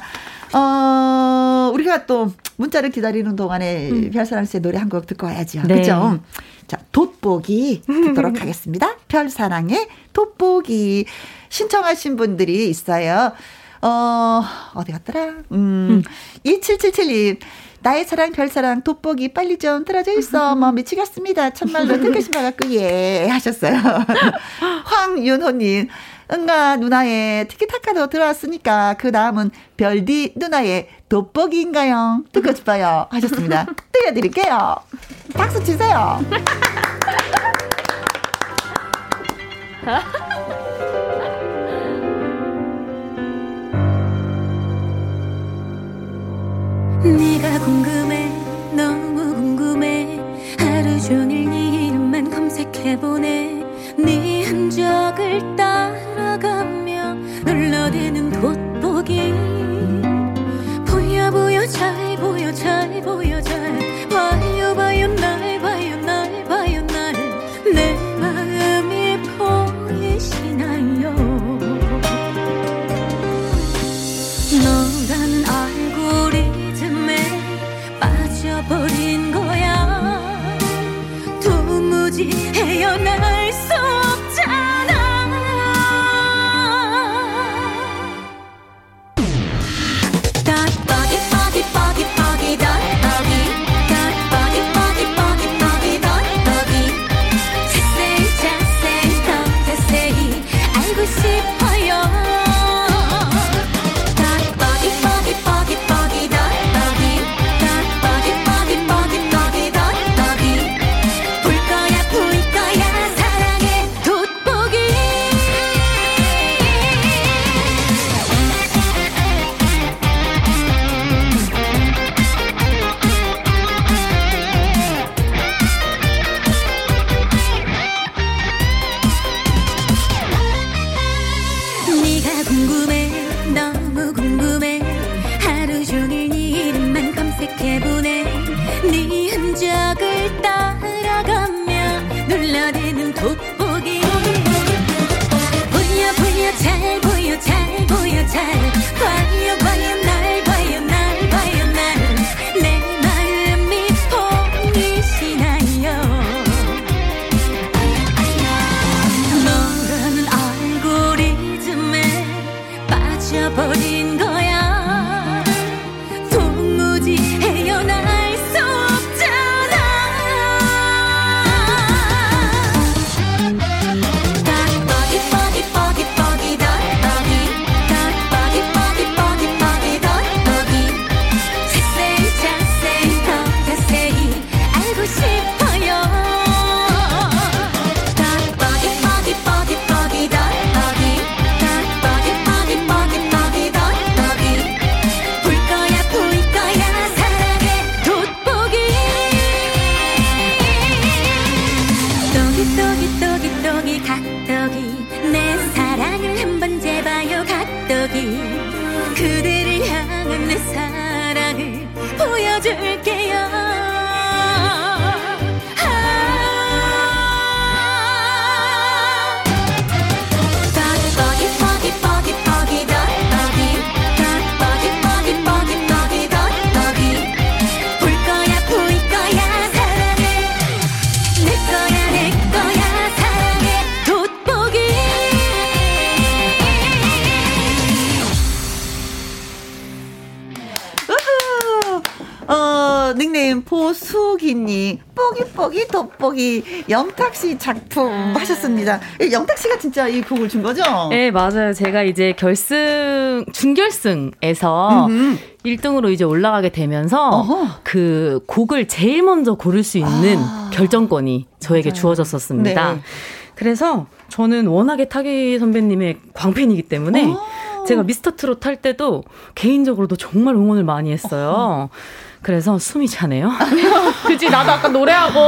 어, 우리가 또 문자를 기다리는 동안에 음. 별사랑 씨의 노래 한 곡 듣고 와야죠. 네. 그죠? 자, 돋보기 듣도록 하겠습니다. 별사랑의 돋보기. 신청하신 분들이 있어요. 어, 어디 갔더라? 음, 음. 2777님. 나의 사랑, 별사랑, 돋보기 빨리 좀 틀어져 있어. 뭐 미치겠습니다. 참말로 듣고 싶어갖고, 예. 하셨어요. 황윤호님. 응가 누나의 티키타카도 들어왔으니까 그 다음은 별디 누나의 돋보기인가요? 듣고 싶어요. 하셨습니다. 띄워드릴게요. 박수 치세요.
네가 궁금해 너무 궁금해. 하루 종일 네 이름만 검색해보네 네 흔적을 따라가며 눌러대는 돋보기. 보여 보여 잘 보여 잘 보여 잘 봐요 봐요 날
영탁 씨 작품 하셨습니다. 이 영탁 씨가 진짜 이 곡을 준 거죠?
네, 맞아요. 제가 이제 결승, 준결승에서
음흠.
1등으로 이제 올라가게 되면서
어허.
그 곡을 제일 먼저 고를 수 있는
아.
결정권이 저에게 주어졌었습니다.
네.
그래서 저는 워낙에 타기 선배님의 광팬이기 때문에
어.
제가 미스터 트롯 할 때도 개인적으로도 정말 응원을 많이 했어요. 그래서 숨이 차네요.
그치 나도 아까 노래하고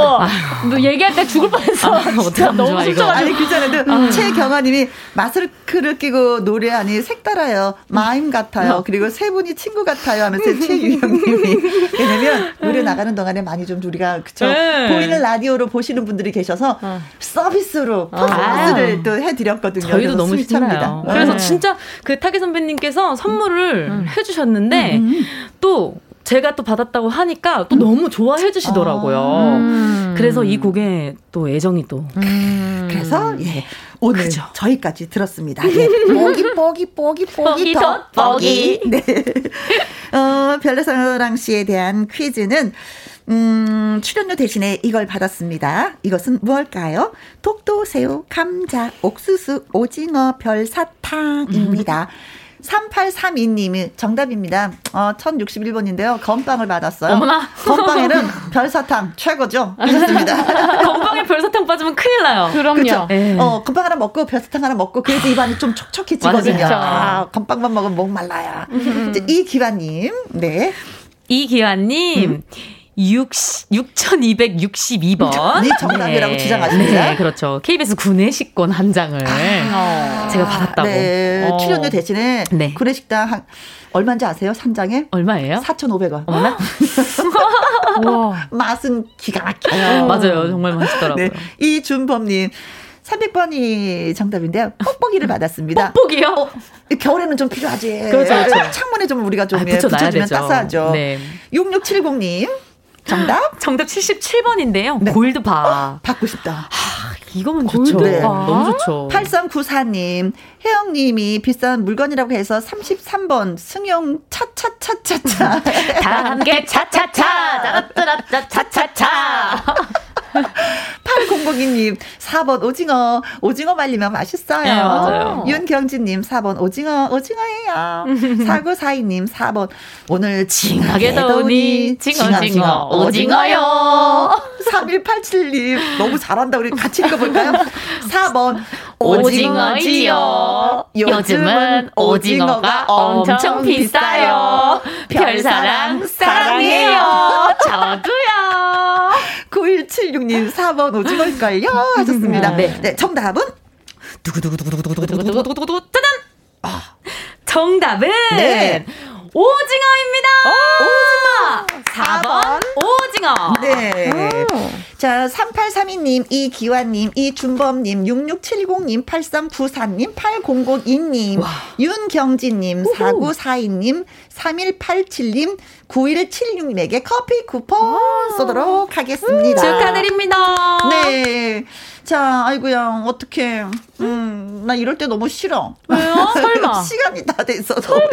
너 얘기할 때 죽을 뻔했어.
아,
진짜 너무
좋아, 이거.
숨차가지고.
아니 그 전에도 최경아님이 마스크를 끼고 노래하니 색달아요, 마임 같아요, 그리고 세 분이 친구 같아요 하면서 최유영님이 왜냐면 노래 나가는 동안에 많이 좀 우리가 그쵸
네.
보이는 라디오로 보시는 분들이 계셔서 서비스로 퍼포먼스를 또 해드렸거든요.
저희도
그래서
너무.
찹니다.
그래서
네.
진짜 그 타기 선배님께서 선물을 해주셨는데 또 제가 또 받았다고 하니까 또 너무 좋아해 주시더라고요. 그래서 이 곡에 또 애정이 또
그래서 예. 오늘 저희까지 들었습니다. 예. 뽀기 뽀기 뽀기 뽀기 더 뽀기. 네. 어, 별내사랑 씨에 대한 퀴즈는 음, 출연료 대신에 이걸 받았습니다. 이것은 무엇일까요? 독도, 새우, 감자, 옥수수, 오징어, 별사탕입니다. 3832님이 정답입니다. 어, 1061번인데요. 건빵을 받았어요.
어머나.
건빵에는 별사탕 최고죠. 하셨습니다.
건빵에 별사탕 빠지면 큰일 나요.
그럼요.
네.
어, 건빵 하나 먹고 별사탕 하나 먹고 그래서 입안이 좀 촉촉해지거든요.
아,
건빵만 먹으면 목 말라요. 이제 이기환님, 네.
이기환님. 6, 6262번.
네, 정답이라고 주장하십니다.
네, 그렇죠. KBS 구내식권 한 장을 제가 받았다고.
네,
어.
출연료 대신에
네.
구내식당 한 얼마인지 아세요? 산장에?
얼마예요?
4,500원.
어머나?
맛은 기가 막혀요.
맞아요. 정말 맛있더라고요.
네, 이준범님. 300번이 정답인데요. 뽁뽁이를 받았습니다.
뽁뽁이요?
어, 겨울에는 좀 필요하지.
그렇죠, 그렇죠.
창문에 좀 우리가 좀
아,
예, 붙여주면. 따스하죠.
네.
6670님. 정답?
정답 77번인데요.
네.
골드바.
받고 싶다.
이거면 좋죠.
네.
너무 좋죠.
8394님, 혜영님이 비싼 물건이라고 해서 33번 승용 차차차차차.
다 함께 차차차. 차차차차차.
8002님, 4번 오징어. 오징어 말리면 맛있어요.
네, 맞아요.
윤경진님, 4번 오징어, 오징어예요. 4942님, 4번 오늘 징하게
더우니 징어, 징어, 오징어요.
3187님, 너무 잘한다. 우리 같이 읽어볼까요? 4번
오징어지요. 요즘은 오징어가 엄청 비싸요. 별사랑 사랑해요. 저도요.
9176님 4번 오징어일걸요 하셨습니다.
네.
네, 정답은
두구두구두구두구두구두구두구두구 짜잔. 정답은
네.
오징어입니다. 오징어. 4번 오징어.
네. 자, 3832님, 이기환님, 이준범님, 6670님, 8394님, 8002님, 윤경진님, 4942님, 3187님, 9176님에게 커피 쿠폰 쏘도록 하겠습니다.
축하드립니다.
네. 자, 아이고야, 어떡해. 음, 나 이럴 때 너무 싫어.
왜요? 설마.
시간이 다 돼서
설마?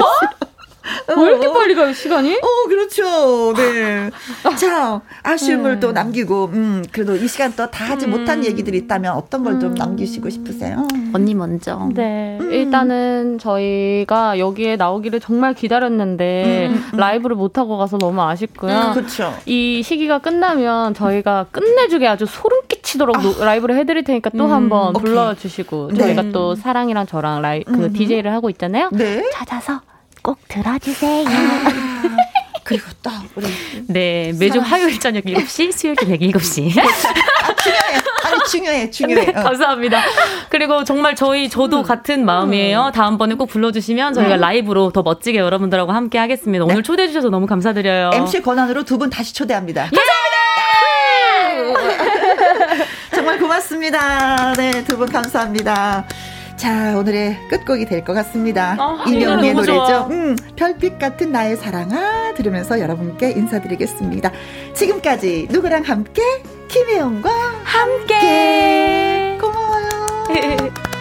왜 이렇게 빨리 가요, 시간이?
어, 그렇죠. 네. 자, 아쉬움을
네.
또 남기고, 음, 그래도 이 시간 또 다 하지
음.
못한 얘기들이 있다면 어떤 걸좀 남기시고 싶으세요?
언니 먼저.
네, 일단은 저희가 여기에 나오기를 정말 기다렸는데
음, 음.
라이브를 못 하고 가서 너무 아쉽고요.
음, 그쵸.
이 시기가 끝나면 저희가 끝내주게 아주 소름 끼치도록 노- 라이브를 해드릴 테니까 또
음,
한번. 불러주시고
네.
저희가 또 사랑이랑 저랑 라이 그
음.
DJ를 하고 있잖아요.
네.
찾아서 꼭 들어주세요.
그리고 또, 우리.
네, 매주
사랑.
화요일 저녁 7시, 수요일 저녁 7시.
중요해. 아니, 중요해, 중요해.
네,
어.
감사합니다. 그리고 정말 저희 저도 같은 마음이에요. 다음번에 꼭 불러주시면 저희가 라이브로 더 멋지게 여러분들하고 함께 하겠습니다. 오늘 초대해 주셔서 너무 감사드려요.
MC 권한으로 두 분 다시 초대합니다. 정말 고맙습니다. 네, 두 분 감사합니다. 자, 오늘의 끝곡이 될 것 같습니다.
아, 이
이명희의
노래 너무
노래죠.
좋아.
음, 별빛 같은 나의 사랑아 들으면서 여러분께 인사드리겠습니다. 지금까지 누구랑 함께? 김혜영과 함께. 고마워요.